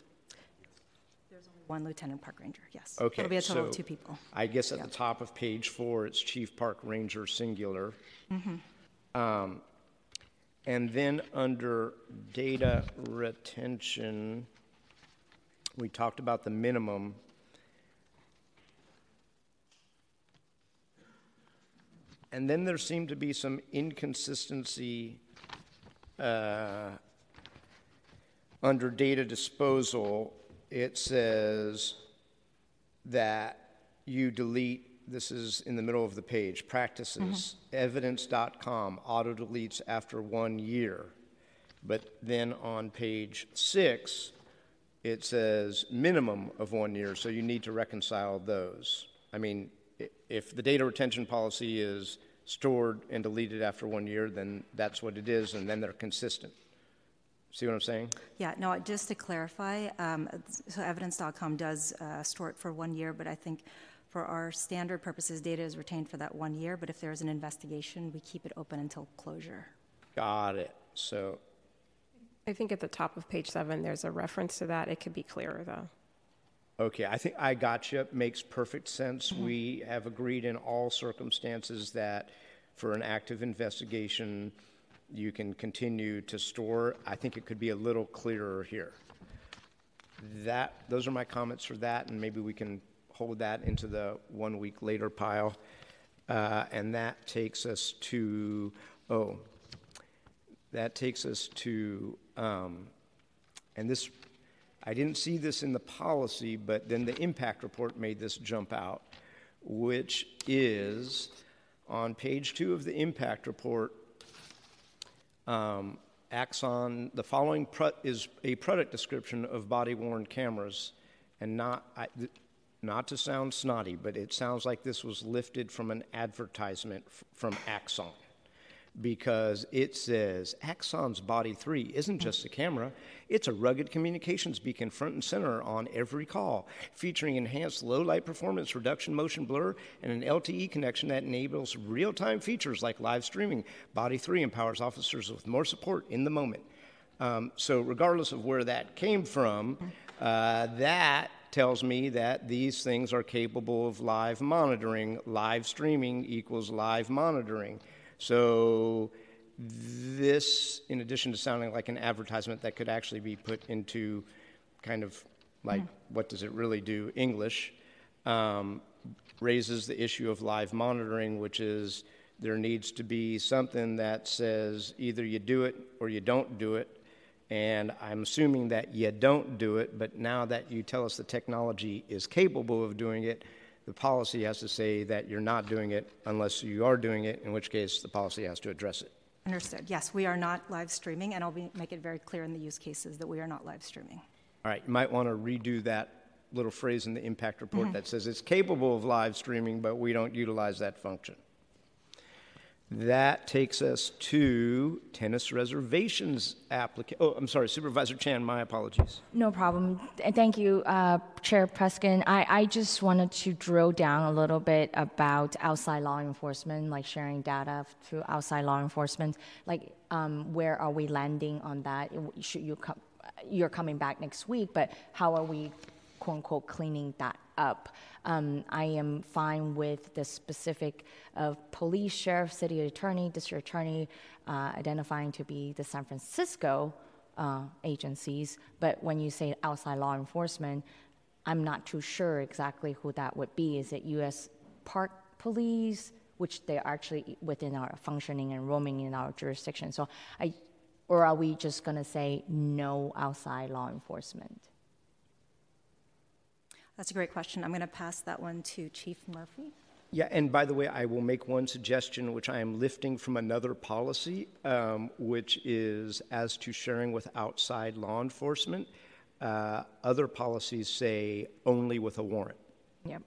There's only One lieutenant park ranger, yes. Okay, It'll be a total of so two people. I guess at Yeah. the top of page four, it's chief park ranger singular. Mm-hmm. Um, and then under data retention, we talked about the minimum. And then there seemed to be some inconsistency uh, under data disposal. It says that you delete, this is in the middle of the page, practices, evidence.com auto deletes after one year. But then on page six, it says minimum of one year, so you need to reconcile those. I mean, if the data retention policy is stored and deleted after one year, then that's what it is, and then they're consistent. See what I'm saying? Yeah, no, just to clarify, um, so evidence.com does uh, store it for one year, but I think for our standard purposes, data is retained for that one year, but if there's an investigation, we keep it open until closure. Got it. So, I think at the top of page seven, there's a reference to that. It could be clearer, though. Okay, I think I got you. Makes perfect sense. We have agreed in all circumstances that for an active investigation, you can continue to store. I think it could be a little clearer here. That, those are my comments for that, and maybe we can hold that into the one week later pile. Uh, and that takes us to, oh, that takes us to, um, and this, I didn't see this in the policy, but then the impact report made this jump out, which is on page two of the impact report. Um, Axon, the following is a product description of body worn cameras, and not, I, th- not to sound snotty, but it sounds like this was lifted from an advertisement f- from Axon because it says Axon's Body 3 isn't just a camera, it's a rugged communications beacon front and center on every call, featuring enhanced low light performance, reduction motion blur, and an LTE connection that enables real time features like live streaming. Body 3 empowers officers with more support in the moment. Um, so, regardless of where that came from, uh, that tells me that these things are capable of live monitoring. Live streaming equals live monitoring. So, this, in addition to sounding like an advertisement that could actually be put into kind of like, what does it really do, English, um, raises the issue of live monitoring, which is there needs to be something that says either you do it or you don't do it. And I'm assuming that you don't do it, but now that you tell us the technology is capable of doing it, the policy has to say that you're not doing it unless you are doing it, in which case the policy has to address it. Understood. Yes, we are not live streaming, and I'll be, make it very clear in the use cases that we are not live streaming. All right, you might want to redo that little phrase in the impact report Mhm. that says it's capable of live streaming, but we don't utilize that function. That takes us to tennis reservations application. Oh, I'm sorry, Supervisor Chan, my apologies. No problem. Thank you, uh, Chair Peskin. I, I just wanted to drill down a little bit about outside law enforcement, like sharing data to outside law enforcement. Like, um, where are we landing on that? Should you come? You're coming back next week, but how are we, quote unquote, cleaning that up? Um, I am fine with the specific of police, sheriff, city attorney, district attorney uh, identifying to be the San Francisco uh, agencies. But when you say outside law enforcement, I'm not too sure exactly who that would be. Is it U.S. Park Police, which they're actually within our functioning and roaming in our jurisdiction? So I, or are we just going to say no outside law enforcement? That's a great question. I'm going to pass that one to Chief Murphy. Yeah, and by the way, I will make one suggestion, which I am lifting from another policy, um, which is as to sharing with outside law enforcement. Uh, other policies say only with a warrant. Yep.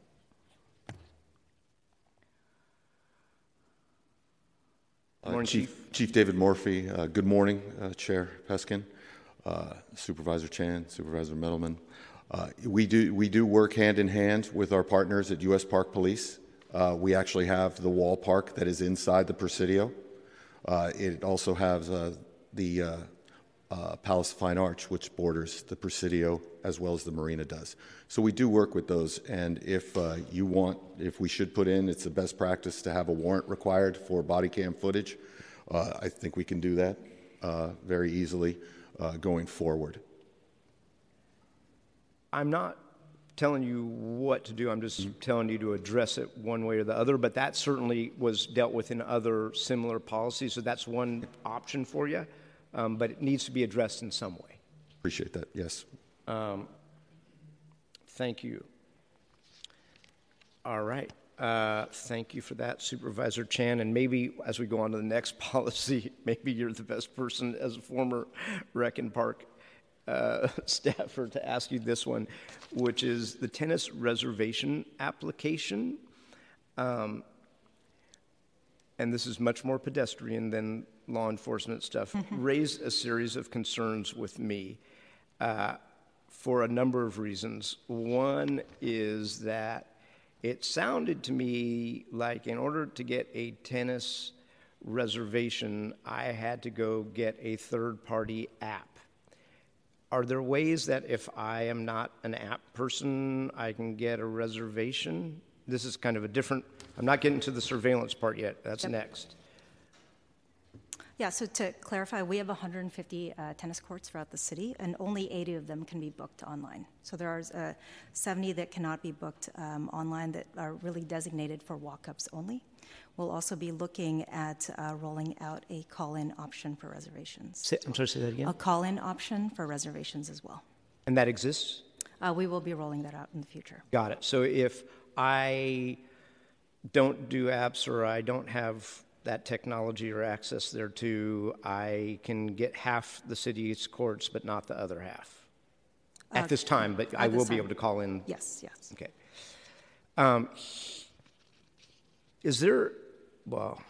Uh, Morning, Chief, Chief David Murphy. Uh, good morning, uh, Chair Peskin, uh, Supervisor Chan, Supervisor Middleman. Uh, we do we do work hand in hand with our partners at U.S. Park Police. Uh, we actually have the wall park that is inside the Presidio. it also has the uh, Palace of Fine Arts, which borders the Presidio as well as the marina does. So we do work with those, and if uh, you want, if we should put in, it's the best practice to have a warrant required for body cam footage. Uh, I think we can do that uh, very easily uh, going forward. I'm not telling you what to do. I'm just Mm-hmm. telling you to address it one way or the other. But that certainly was dealt with in other similar policies. So that's one option for you. Um, but it needs to be addressed in some way. Appreciate that. Yes. Um, thank you. All right. Uh, thank you for that, Supervisor Chan. And maybe as we go on to the next policy, maybe you're the best person as a former Rec and Park uh, staffer to ask you this one, which is the tennis reservation application. Um, and this is much more pedestrian than law enforcement stuff, raised a series of concerns with me uh, for a number of reasons. One is that it sounded to me like in order to get a tennis reservation, I had to go get a third party app. Are there ways that if I am not an app person, I can get a reservation? This is kind of a different, I'm not getting to the surveillance part yet. That's Yep. next. Yeah, so to clarify, we have 150 uh, tennis courts throughout the city, and only 80 of them can be booked online. So there are uh, 70 that cannot be booked um, online that are really designated for walk ups only. We'll also be looking at uh, rolling out a call in option for reservations. Say, I'm sorry, say that again. A call in option for reservations as well. And that exists? Uh, we will be rolling that out in the future. Got it. So if I don't do apps or I don't have that technology or access thereto, I can get half the city's courts, but not the other half at Uh, this time. But at I will be able to call in. Yes, yes. Okay. Um, is there? Well,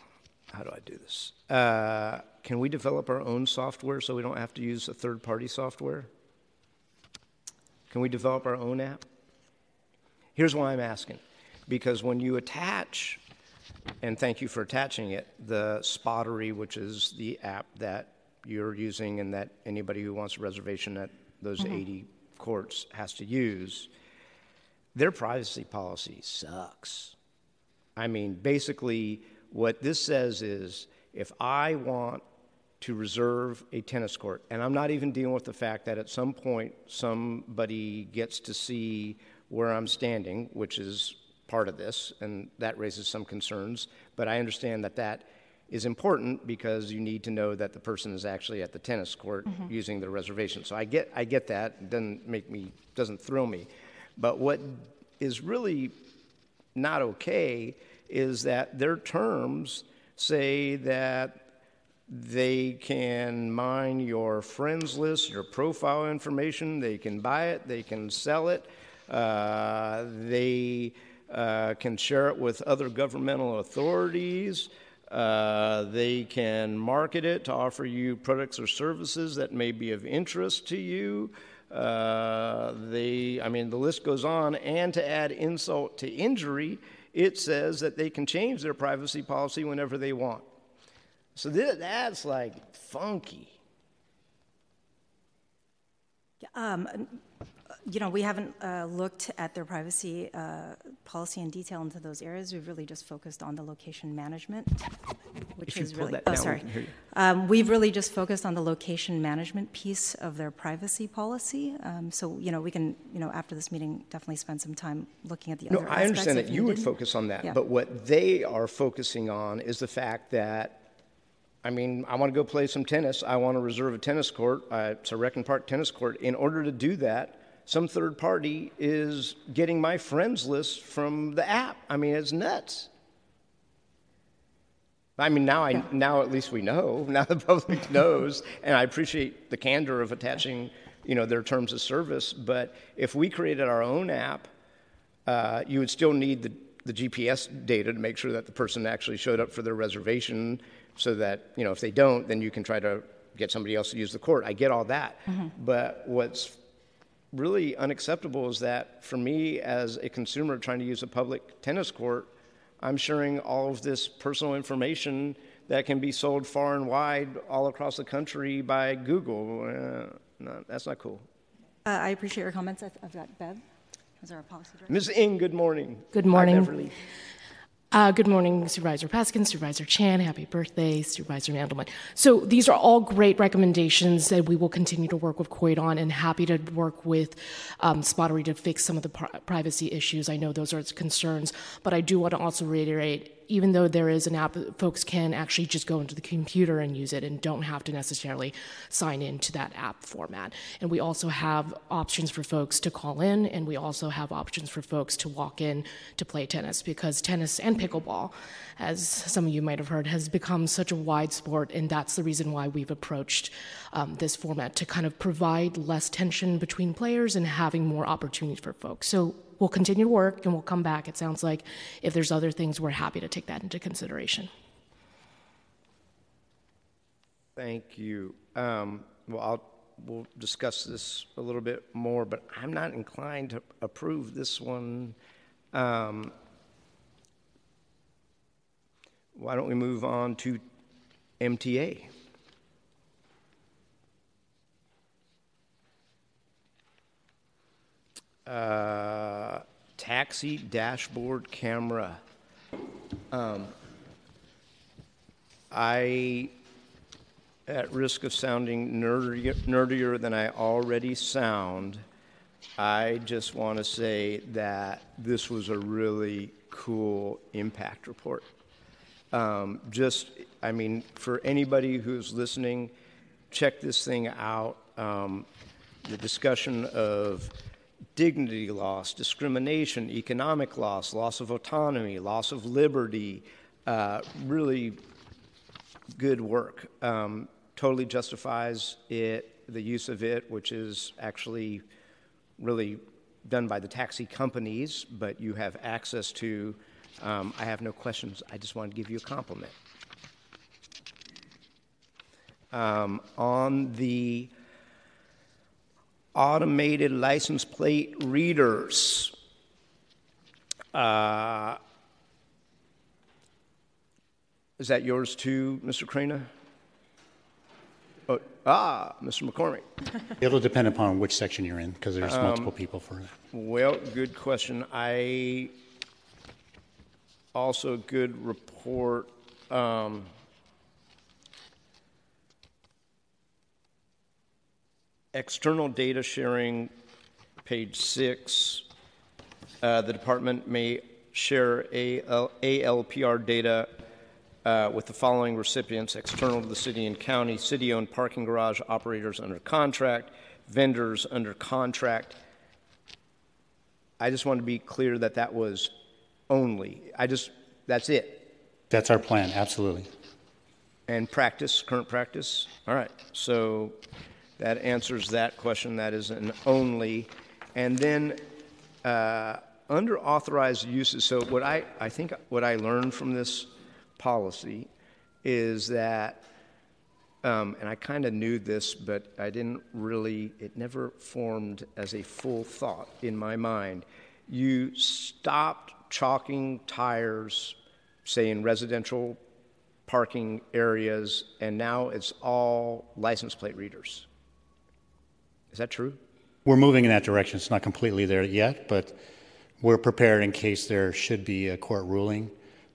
how do I do this? Uh, can we develop our own software so we don't have to use a third-party software? Can we develop our own app? Here's why I'm asking. Because when you attach, and thank you for attaching it, the Spottery, which is the app that you're using and that anybody who wants a reservation at those 80 courts has to use, their privacy policy sucks. I mean, basically, what this says is if I want to reserve a tennis court, and I'm not even dealing with the fact that at some point somebody gets to see where I'm standing, which is part of this, and that raises some concerns, but I understand that that is important because you need to know that the person is actually at the tennis court mm-hmm. using the reservation. So I get, I get that. It doesn't make me, doesn't thrill me. But what is really not okay is that their terms say that they can mine your friends list, your profile information, they can buy it, they can sell it, uh, they uh, can share it with other governmental authorities. Uh, they can market it to offer you products or services that may be of interest to you. Uh, they, I mean, the list goes on. And to add insult to injury, it says that they can change their privacy policy whenever they want. So th- that's like funky. Um, you know, we haven't uh, looked at their privacy uh, policy in detail into those areas. We've really just focused on the location management, which is really. that oh, we sorry. you. Um, we've really just focused on the location management piece of their privacy policy. Um, so, you know, we can, you know, after this meeting, definitely spend some time looking at the No, other I understand that you would focus on that, Yeah. but what they are focusing on is the fact that, I mean, I want to go play some tennis. I want to reserve a tennis court. Uh, it's a Rec and Park tennis court. In order to do that, some third party is getting my friends list from the app. I mean, it's nuts. I mean, now I now at least we know. Now the public knows, and I appreciate the candor of attaching, you know, their terms of service. But if we created our own app, uh, you would still need the, the GPS data to make sure that the person actually showed up for their reservation, so that you know if they don't, then you can try to get somebody else to use the court. I get all that, but what's really unacceptable is that for me as a consumer trying to use a public tennis court, I'm sharing all of this personal information that can be sold far and wide all across the country by Google. Uh, no, that's not cool. Uh, I appreciate your comments. I've, I've got Bev. Is our policy director? Ms. Ng, good morning. Good Hi, morning. Uh, good morning, Supervisor Peskin, Supervisor Chan. Happy birthday, Supervisor Mandelman. So these are all great recommendations that we will continue to work with COIT on and happy to work with um, Spotery to fix some of the pri- privacy issues. I know those are its concerns, but I do want to also reiterate even though there is an app, folks can actually just go into the computer and use it and don't have to necessarily sign in to that app format. And we also have options for folks to call in, and we also have options for folks to walk in to play tennis because tennis and pickleball, as some of you might have heard, has become such a wide sport, and that's the reason why we've approached um, this format to kind of provide less tension between players and having more opportunities for folks. So we'll continue to work and we'll come back. It sounds like if there's other things, we're happy to take that into consideration. Thank you. Um, well, I'll, we'll discuss this a little bit more, but I'm not inclined to approve this one. Um, why don't we move on to MTA? Uh, taxi dashboard camera. Um, I at risk of sounding nerdier, nerdier than I already sound, I just want to say that this was a really cool impact report. Um, just, I mean, for anybody who's listening, check this thing out. Um, the discussion of dignity loss, discrimination, economic loss, loss of autonomy, loss of liberty, uh, really good work. Um, totally justifies it, the use of it, which is actually really done by the taxi companies, but you have access to. Um, I have no questions. I just wanted to give you a compliment. Um, on the automated license plate readers, uh, is that yours too, Mr. Crana? Oh, ah, Mr. McCormick. It'll depend upon which section you're in, because there's Um, multiple people for that. Well, good question. I also good report. Um, external data sharing, page six. Uh, the department may share AL, ALPR data uh, with the following recipients external to the city and county city owned parking garage operators under contract, vendors under contract. I just want to be clear that that was only. I just, that's it. That's our plan, absolutely. And practice, current practice? All right. So that answers that question. That is an only. And then uh, under authorized uses, so what I, I think what I learned from this policy is that, um, and I kind of knew this, but I didn't really, it never formed as a full thought in my mind. You stopped chalking tires, say in residential parking areas, and now it's all license plate readers. Is that true? We're moving in that direction. It's not completely there yet, but we're prepared in case there should be a court ruling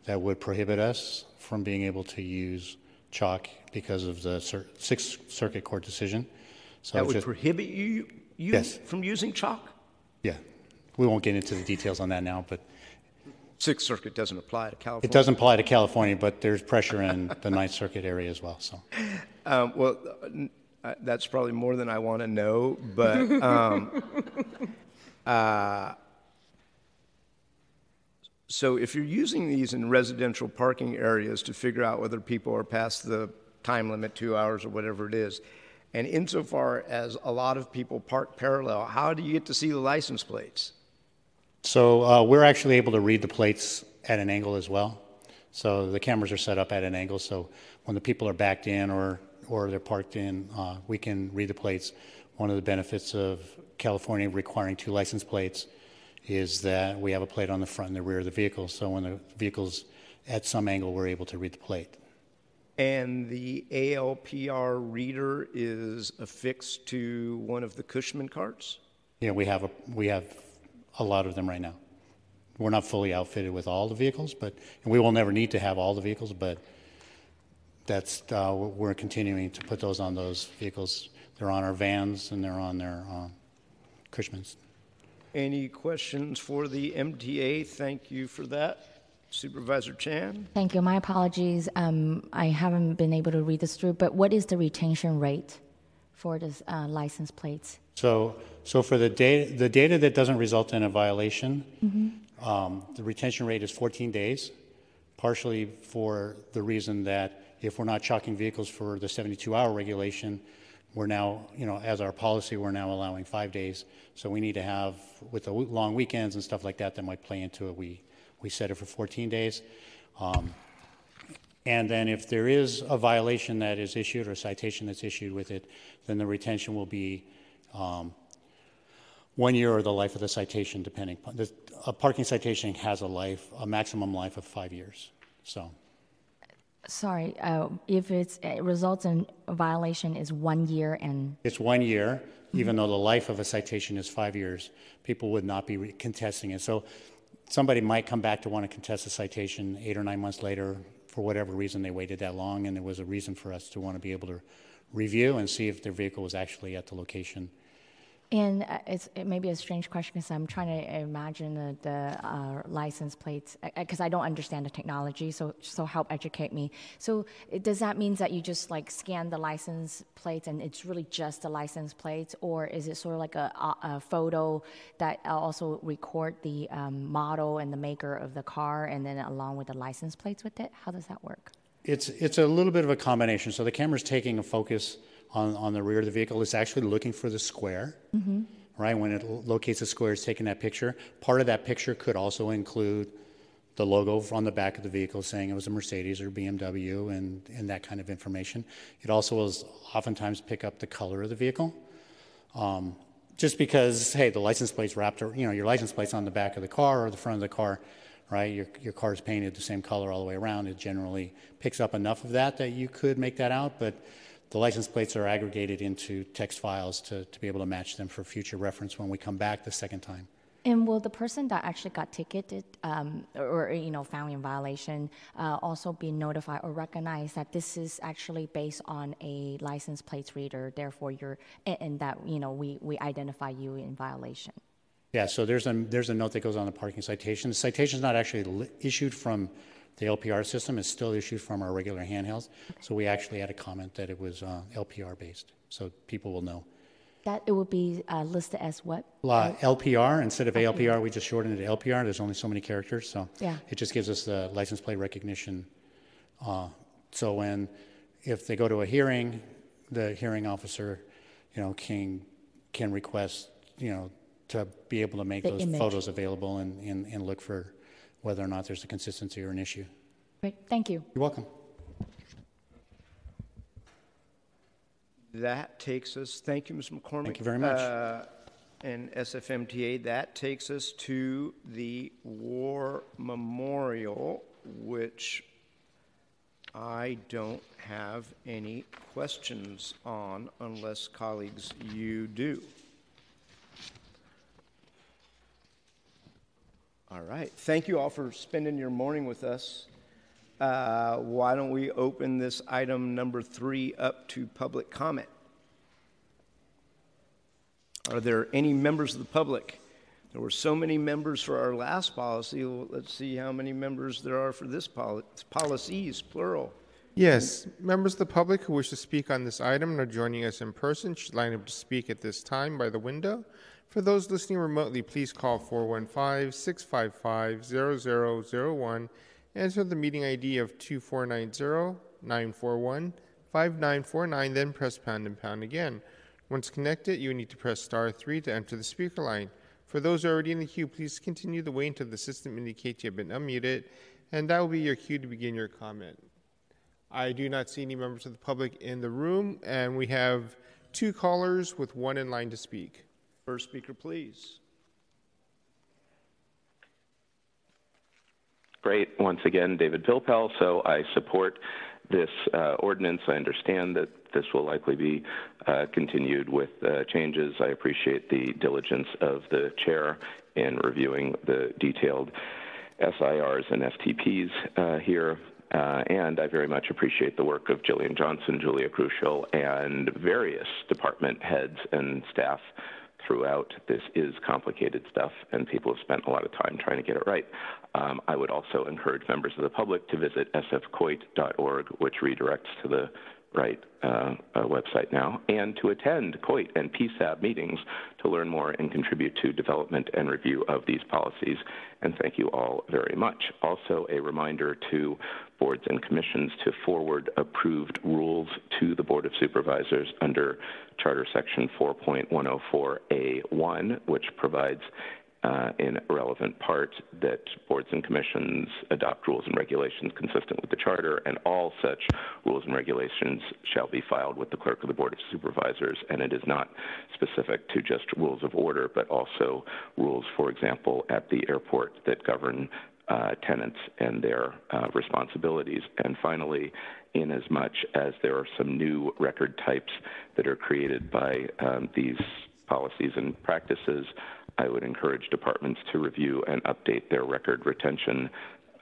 that would prohibit us from being able to use chalk because of the Cir- Sixth Circuit Court decision. So that would just- prohibit you, you Yes. from using chalk? Yeah, we won't get into the details on that now, but Sixth Circuit doesn't apply to California. it doesn't apply to California, but there's pressure in the Ninth Circuit area as well, so. Um, well, that's probably more than I want to know, but um, uh, so if you're using these in residential parking areas to figure out whether people are past the time limit, two hours or whatever it is, and insofar as a lot of people park parallel, how do you get to see the license plates? So uh, we're actually able to read the plates at an angle as well. So the cameras are set up at an angle, so when the people are backed in or, or they're parked in, uh, we can read the plates. One of the benefits of California requiring two license plates is that we have a plate on the front and the rear of the vehicle, so when the vehicle's at some angle, we're able to read the plate. And the ALPR reader is affixed to one of the Cushman carts? Yeah, we have a, we have a lot of them right now. We're not fully outfitted with all the vehicles, but and we will never need to have all the vehicles, but that's uh, we're continuing to put those on those vehicles. They're on our vans and they're on their uh, Cushmans. Any questions for the MTA? Thank you for that. Supervisor Chan? Thank you. My apologies. Um, I haven't been able to read this through, but what is the retention rate for this uh, license plates? So, so for the data, the data that doesn't result in a violation, Mhm. um, the retention rate is 14 days, partially for the reason that if we're not chalking vehicles for the 72-hour regulation, we're now, you know, as our policy, we're now allowing five days. So we need to have, with the long weekends and stuff like that that might play into it, we, we set it for 14 days. Um, and then if there is a violation that is issued or a citation that's issued with it, then the retention will be um, one year or the life of the citation, depending. A parking citation has a life, a maximum life of five years. So, Sorry, uh, if it's, it results in a violation is one year and, it's one year, even though the life of a citation is five years, people would not be re- contesting it. So somebody might come back to want to contest a citation eight or nine months later, for whatever reason they waited that long, and there was a reason for us to want to be able to review and see if their vehicle was actually at the location. And uh, it's, it may be a strange question because I'm trying to imagine the, the uh, license plates, because I don't understand the technology, so, so help educate me. So does that mean that you just like scan the license plates and it's really just the license plates? Or is it sort of like a, a, a photo that also record the um, model and the maker of the car and then along with the license plates with it? How does that work? It's, it's a little bit of a combination. So the camera's taking a focus on, on the rear of the vehicle. is actually looking for the square, Mm-hmm. right? When it locates the square, it's taking that picture. Part of that picture could also include the logo on the back of the vehicle saying it was a Mercedes or BMW and, and that kind of information. It also will oftentimes pick up the color of the vehicle. Um, just because, hey, the license plate's wrapped, ar- you know, your license plate's on the back of the car or the front of the car, right? Your, your car's painted the same color all the way around. It generally picks up enough of that that you could make that out, but the license plates are aggregated into text files to, to be able to match them for future reference when we come back the second time. And will the person that actually got ticketed um, or, you know found in violation uh, also be notified or recognize that this is actually based on a license plates reader? Therefore, you're and, and that you know we we identify you in violation. Yeah, so there's a, there's a note that goes on the parking citation. The citation is not actually li- issued from the LPR system, is still issued from our regular handhelds. So we actually had a comment that it was uh, LPR based, so people will know. That it would be uh, listed as what? Uh, LPR, instead of ALPR, we just shortened it to LPR. There's only so many characters, so Yeah. it just gives us the license plate recognition. Uh, so when, if they go to a hearing, the hearing officer, you know, can, can request, you know, to be able to make The those image. photos available and, and, and look for whether or not there's a consistency or an issue. Great, thank you. You're welcome. That takes us, thank you, Ms. McCormick. Thank you very much. Uh, and SFMTA, that takes us to the War Memorial, which I don't have any questions on unless colleagues you do. All right. Thank you all for spending your morning with us. Uh, why don't we open this item number three up to public comment? Are there any members of the public? There were so many members for our last policy. Let's see how many members there are for this poli- policies, plural. Yes, members of the public who wish to speak on this item and are joining us in person should line up to speak at this time by the window. For those listening remotely, please call 415 655 0001. Enter the meeting ID of 2490 941 5949, then press pound and pound again. Once connected, you need to press star 3 to enter the speaker line. For those already in the queue, please continue to wait until the system indicates you have been unmuted, and that will be your cue to begin your comment. I do not see any members of the public in the room, and we have two callers with one in line to speak. First speaker, please. Great. Once again, David Pilpel. So I support this uh, ordinance. I understand that this will likely be uh, continued with uh, changes. I appreciate the diligence of the chair in reviewing the detailed SIRs and STPs uh, here. Uh, and I very much appreciate the work of Jillian Johnson, Julia Chrusciel, and various department heads and staff throughout. This is complicated stuff, and people have spent a lot of time trying to get it right. Um, I would also encourage members of the public to visit sfcoit.org, which redirects to the right uh, website now, and to attend COIT and PSAB meetings to learn more and contribute to development and review of these policies. And thank you all very much. Also, a reminder to boards and commissions to forward approved rules to the Board of Supervisors under Charter Section 4.104A1, which provides uh, in relevant part that boards and commissions adopt rules and regulations consistent with the Charter, and all such rules and regulations shall be filed with the clerk of the Board of Supervisors. And it is not specific to just rules of order, but also rules, for example, at the airport that govern uh, tenants and their uh, responsibilities. And finally, in as much as there are some new record types that are created by um, these policies and practices, I would encourage departments to review and update their record retention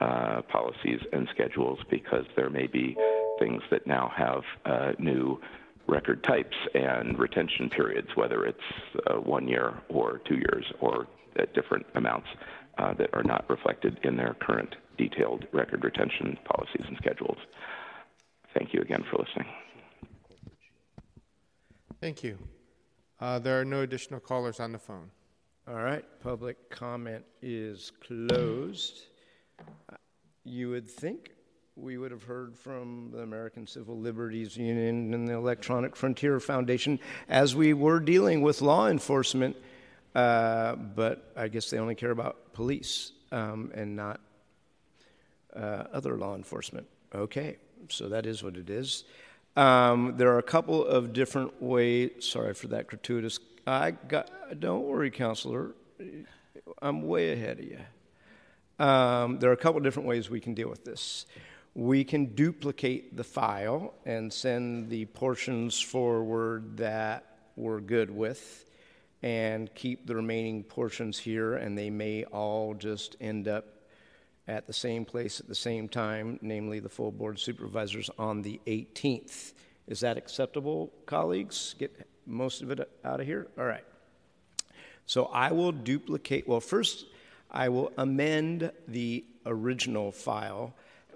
uh, policies and schedules because there may be things that now have uh, new record types and retention periods, whether it's uh, one year or two years or at different amounts uh, that are not reflected in their current detailed record retention policies and schedules. Thank you again for listening. Thank you. Uh, there are no additional callers on the phone. All right, public comment is closed. You would think we would have heard from the American Civil Liberties Union and the Electronic Frontier Foundation as we were dealing with law enforcement, uh, but I guess they only care about police um, and not uh, other law enforcement. Okay, so that is what it is. Um, there are a couple of different ways. Sorry for that gratuitous. I got. Don't worry, counselor. I'm way ahead of you. Um, there are a couple of different ways we can deal with this. We can duplicate the file and send the portions forward that we're good with, and keep the remaining portions here, and they may all just end up at the same place at the same time, namely the full board supervisors on the 18th. Is that acceptable, colleagues? Get most of it out of here? All right. So I will duplicate, well, first, I will amend the original file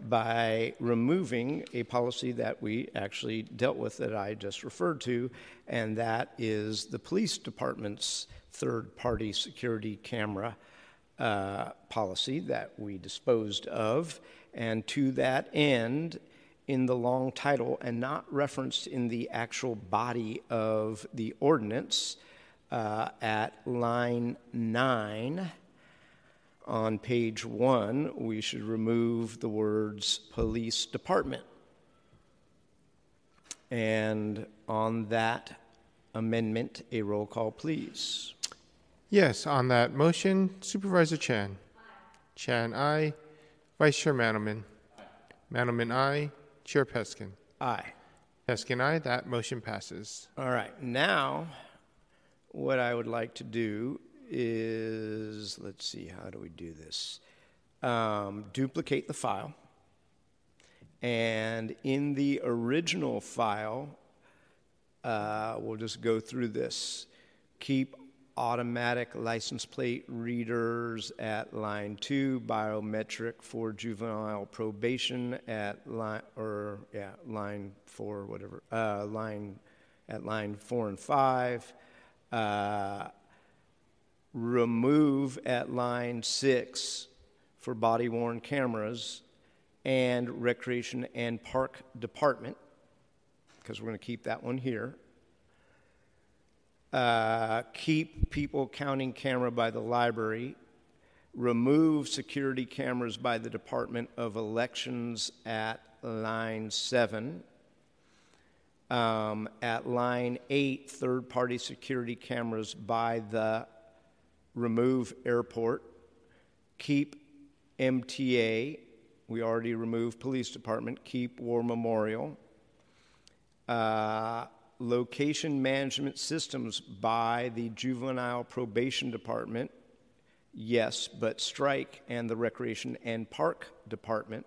by removing a policy that we actually dealt with that I just referred to, and that is the police department's third party security camera uh, policy that we disposed of. And to that end, in the long title and not referenced in the actual body of the ordinance, uh, at line nine on page one, we should remove the words police department. And on that amendment, a roll call, please. Yes, on that motion, Supervisor Chan. Aye. Chan, aye. Vice Chair Mandelman. Mandelman, aye. Chair Peskin. Aye. Peskin, aye. That motion passes. All right, now what I would like to do is let's see, how do we do this? Um, duplicate the file. And in the original file, uh, we'll just go through this. Keep automatic license plate readers at line two, biometric for juvenile probation at line, or yeah, line four, whatever, uh, line at line four and five. Uh, remove at line six for body worn cameras and recreation and park department, because we're going to keep that one here. Uh, keep people counting camera by the library, remove security cameras by the Department of Elections at line seven. Um, at line eight, third party security cameras by the remove airport, keep MTA, we already removed police department, keep war memorial. Uh, location management systems by the juvenile probation department, yes, but strike and the recreation and park department.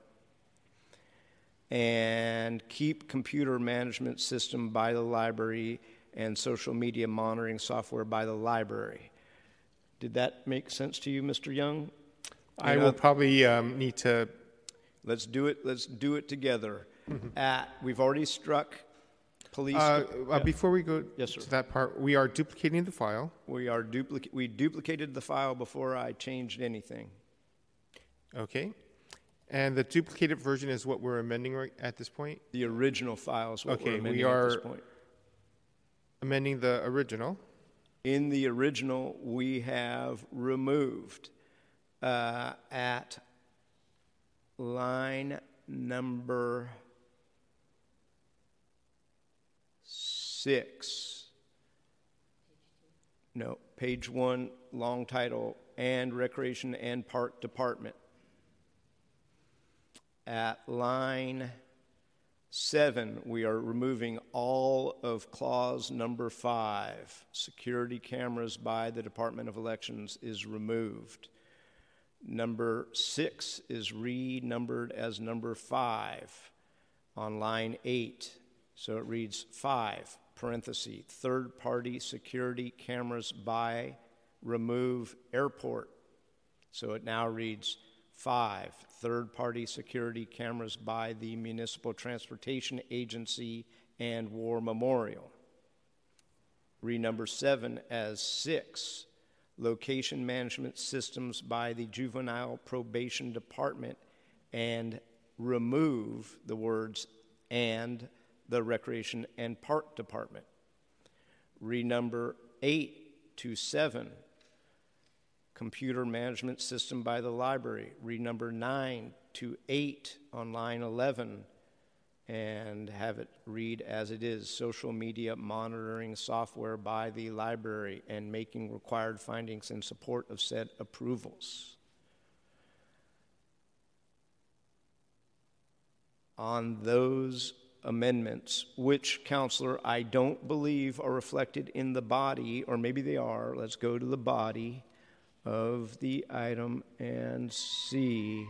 And keep computer management system by the library and social media monitoring software by the library. Did that make sense to you, Mr. Young? I You will know- probably um, need to. Let's do it. Let's do it together. At we've already struck police. Uh, uh, Yeah. Before we go Yes, to that part, we are duplicating the file. We are duplic- We duplicated the file before I changed anything. Okay. And the duplicated version is what we're amending right at this point? The original file is what we're Okay, amending we at are this point. amending the original. In the original, we have removed uh, at line number six. No, page one, long title, and Recreation and Park Department. At line seven, we are removing all of clause number five. Security cameras by the Department of Elections is removed. Number six is renumbered as number five on line eight. So it reads five, parenthesis, third party security cameras by remove airport. So it now reads five, third party security cameras by the Municipal Transportation Agency and War Memorial. Renumber seven as six, location management systems by the Juvenile Probation Department and remove the words and the Recreation and Park Department. Renumber eight to seven, computer management system by the library. Renumber nine to eight on line 11 and have it read as it is social media monitoring software by the library and making required findings in support of said approvals. On those amendments, which, counselor, I don't believe are reflected in the body, or maybe they are. Let's go to the body of the item and see.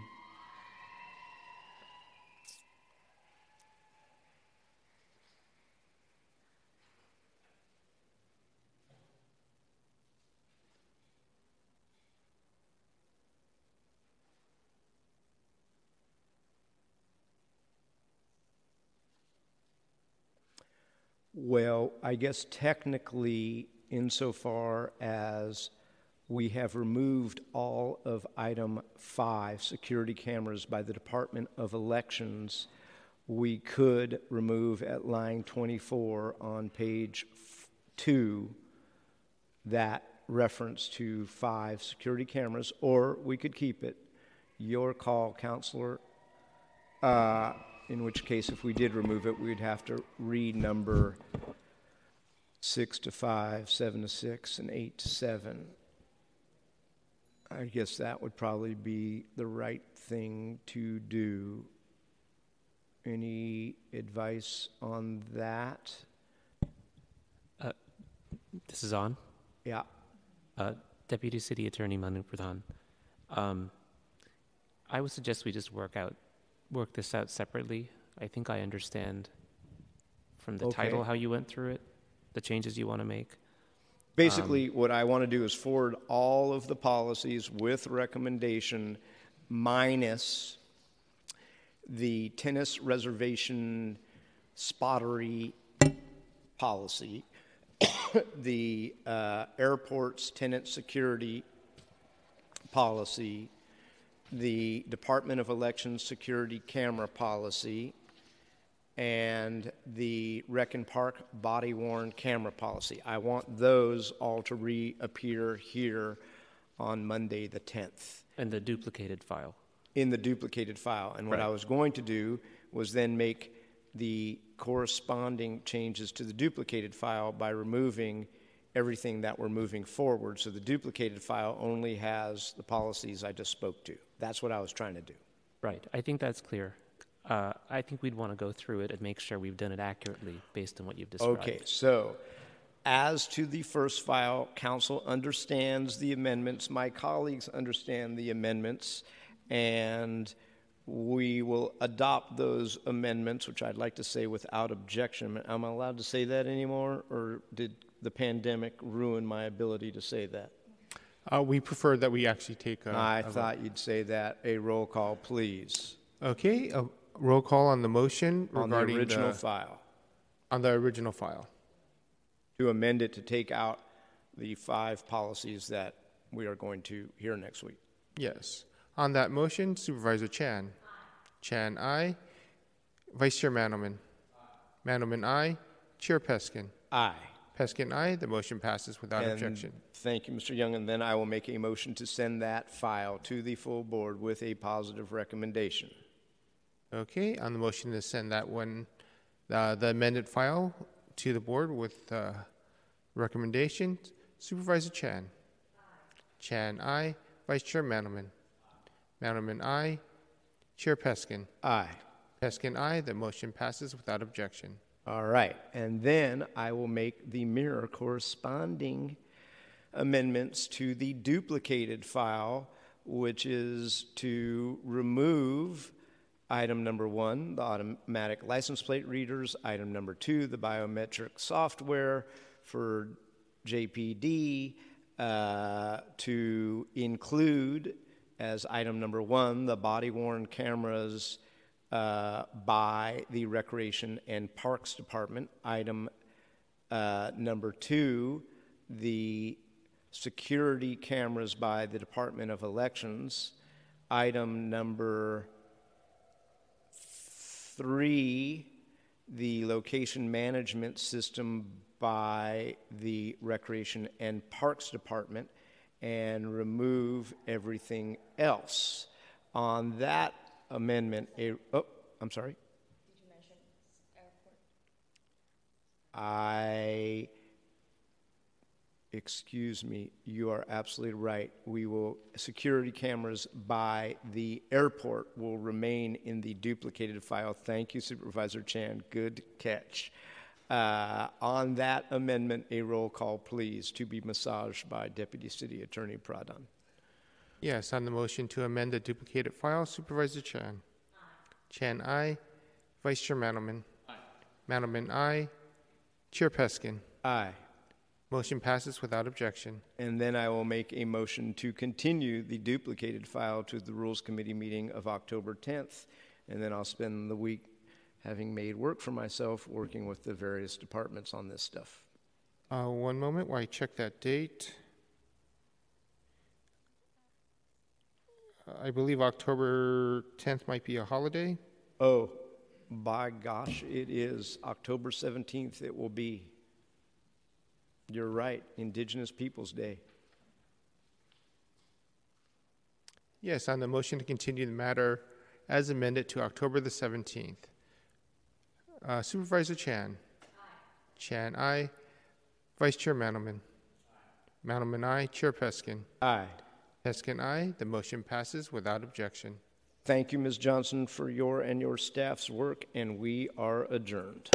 Well, I guess technically, insofar as we have removed all of item five, security cameras by the Department of Elections, we could remove at line 24 on page two that reference to five security cameras, or we could keep it. Your call, counselor. Uh, in which case, if we did remove it, we'd have to renumber six to five, seven to six, and eight to seven. I guess that would probably be the right thing to do. Any advice on that? Uh, this is on. Yeah. Uh, Deputy City Attorney Manu Pradhan. Um, I would suggest we just work out, work this out separately. I think I understand from the Okay. title how you went through it, the changes you want to make. Basically, what I want to do is forward all of the policies with recommendation minus the tennis reservation Spotery policy, the uh, airport's tenant security policy, the Department of Elections security camera policy, and the Rec and Park body worn camera policy. I want those all to reappear here on Monday, the 10th. And the duplicated file. In the duplicated file. And what I was going to do was then make the corresponding changes to the duplicated file by removing everything that we're moving forward. So the duplicated file only has the policies I just spoke to. That's what I was trying to do. Right. I think that's clear. Uh, I think we'd want to go through it and make sure we've done it accurately based on what you've described. Okay, so as to the first file, council understands the amendments. My colleagues understand the amendments, and we will adopt those amendments, which I'd like to say without objection. Am I allowed to say that anymore, or did the pandemic ruin my ability to say that? Uh, we prefer that we actually take a. I a vote. thought you'd say that. A roll call, please. Okay, a roll call on the motion On the regarding original file. On the original file. To amend it to take out the five policies that we are going to hear next week. Yes. On that motion, Supervisor Chan. Chan, aye. Vice Chair Mandelman. Mandelman, aye. Chair Peskin. Aye. Peskin, aye. The motion passes without And objection. Thank you, Mr. Young, and then I will make a motion to send that file to the full board with a positive recommendation. Okay, on the motion to send that one, uh, the amended file to the board with uh, recommendations, Supervisor Chan. Chan, aye. Vice Chair Mandelman. Mandelman, aye. Chair Peskin. Aye. Peskin, aye. The motion passes without objection. All right, and then I will make the mirror corresponding amendments to the duplicated file, which is to remove item number one, the automatic license plate readers, item number two, the biometric software for JPD, uh, to include as item number one the body worn cameras uh, by the Recreation and Parks Department. Item uh, number two, the security cameras by the Department of Elections. Item number three, the location management system by the Recreation and Parks Department, and remove everything else. On that amendment, a, oh, I'm sorry. Did you mention airport? I, excuse me, you are absolutely right. We will, security cameras by the airport will remain in the duplicated file. Thank you, Supervisor Chan. Good catch. Uh, on that amendment, a roll call, please, to be massaged by Deputy City Attorney Pradhan. Yes, on the motion to amend the duplicated file, Supervisor Chan. Chan, aye. Vice Chair Mandelman. Aye. Mandelman, aye. Chair Peskin. Aye. Motion passes without objection. And then I will make a motion to continue the duplicated file to the Rules Committee meeting of October 10th. And then I'll spend the week having made work for myself, working with the various departments on this stuff. Uh, one moment while I check that date. I believe October 10th might be a holiday. Oh, by gosh, it is October 17th, it will be. You're right, Indigenous Peoples Day. Yes, on the motion to continue the matter as amended to October the 17th. Uh, Supervisor Chan. Chan, aye. Vice Chair Mandelman. Mandelman, aye. Chair Peskin. Aye. Peskin, aye. The motion passes without objection. Thank you, Ms. Johnson, for your and your staff's work, and we are adjourned.